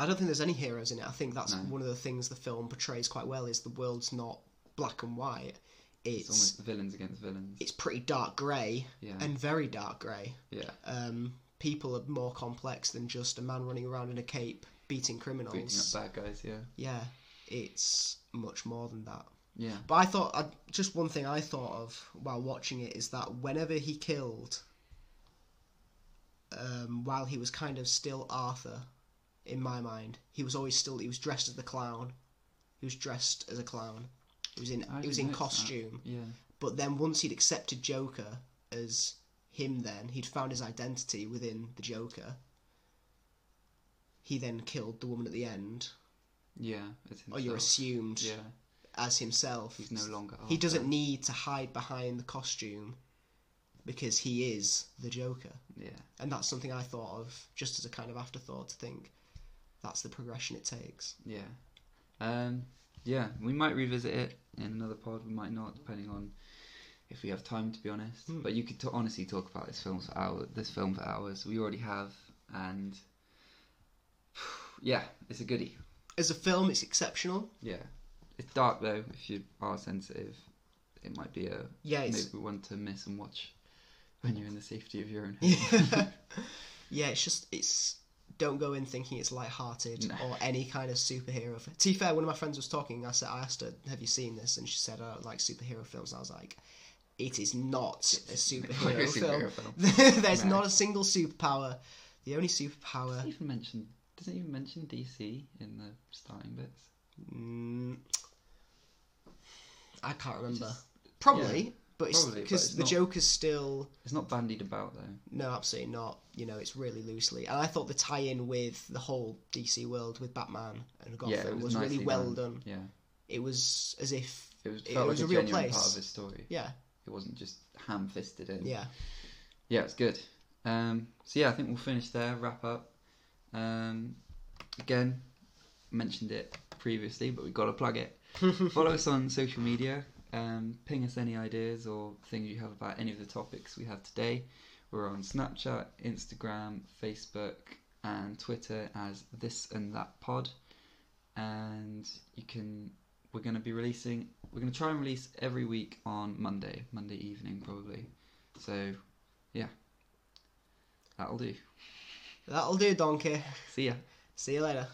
I don't think there's any heroes in it. I think that's No. one of the things the film portrays quite well is the world's not black and white. It's, It's almost villains against villains. it's pretty dark grey Yeah, and very dark grey. yeah. Um, people are more complex than just a man running around in a cape beating criminals. Beating up bad guys. Yeah, Yeah, it's much more than that. yeah. But I thought, I, just one thing I thought of while watching it is that whenever he killed, um, while he was kind of still Arthur, in my mind, he was always still, he was dressed as the clown. He was dressed as a clown. He was in, I he was in notice that. costume. Yeah, But then once he'd accepted Joker as him, then he'd found his identity within the Joker. He then killed the woman at the end, yeah. Or you're assumed Yeah, as himself. he's no longer. He doesn't need to hide behind the costume because he is the Joker. Yeah, And that's something I thought of just as a kind of afterthought to think that's the progression it takes. yeah. Um, yeah. We might revisit it in another pod. We might not, depending on if we have time. To be honest, Hmm. but you could t- honestly talk about this film for hours. This film for hours. We already have, and <sighs> yeah, it's a goodie. As a film, it's exceptional. Yeah, it's dark though. If you are sensitive, it might be a Yeah, it's maybe one to miss and watch when you're in the safety of your own <laughs> home. <laughs> yeah. It's just it's don't go in thinking it's light-hearted No. or any kind of superhero. f- To be fair, one of my friends was talking. I said I asked her, "Have you seen this?" And she said, "I like superhero films." And I was like, "It is not a superhero, a film. superhero film. <laughs> There's No. not a single superpower. The only superpower." Doesn't even mention doesn't even mention DC in the starting bits. Mm, I can't remember. Just- probably, but it's probably, but because it's the not- Joker's still It's not bandied about though. no, absolutely not. You know, it's really loosely, and I thought the tie-in with the whole DC world with Batman and Gotham yeah, it was, was, really nicely well done. Yeah, It was as if it was It felt was like a a, real genuine place. part of his story. yeah, It wasn't just ham-fisted in. yeah. yeah, it's good. Um, so yeah, I think we'll finish there. Wrap up. Um, again, mentioned it previously, but we've got to plug it. <laughs> Follow us on social media. Um, ping us any ideas or things you have about any of the topics we have today. We're on Snapchat, Instagram, Facebook, and Twitter as this and that pod. And you can. We're going to be releasing. We're going to try and release every week on Monday, Monday evening probably. So, yeah, that'll do. That'll do, donkey. See ya. See you later.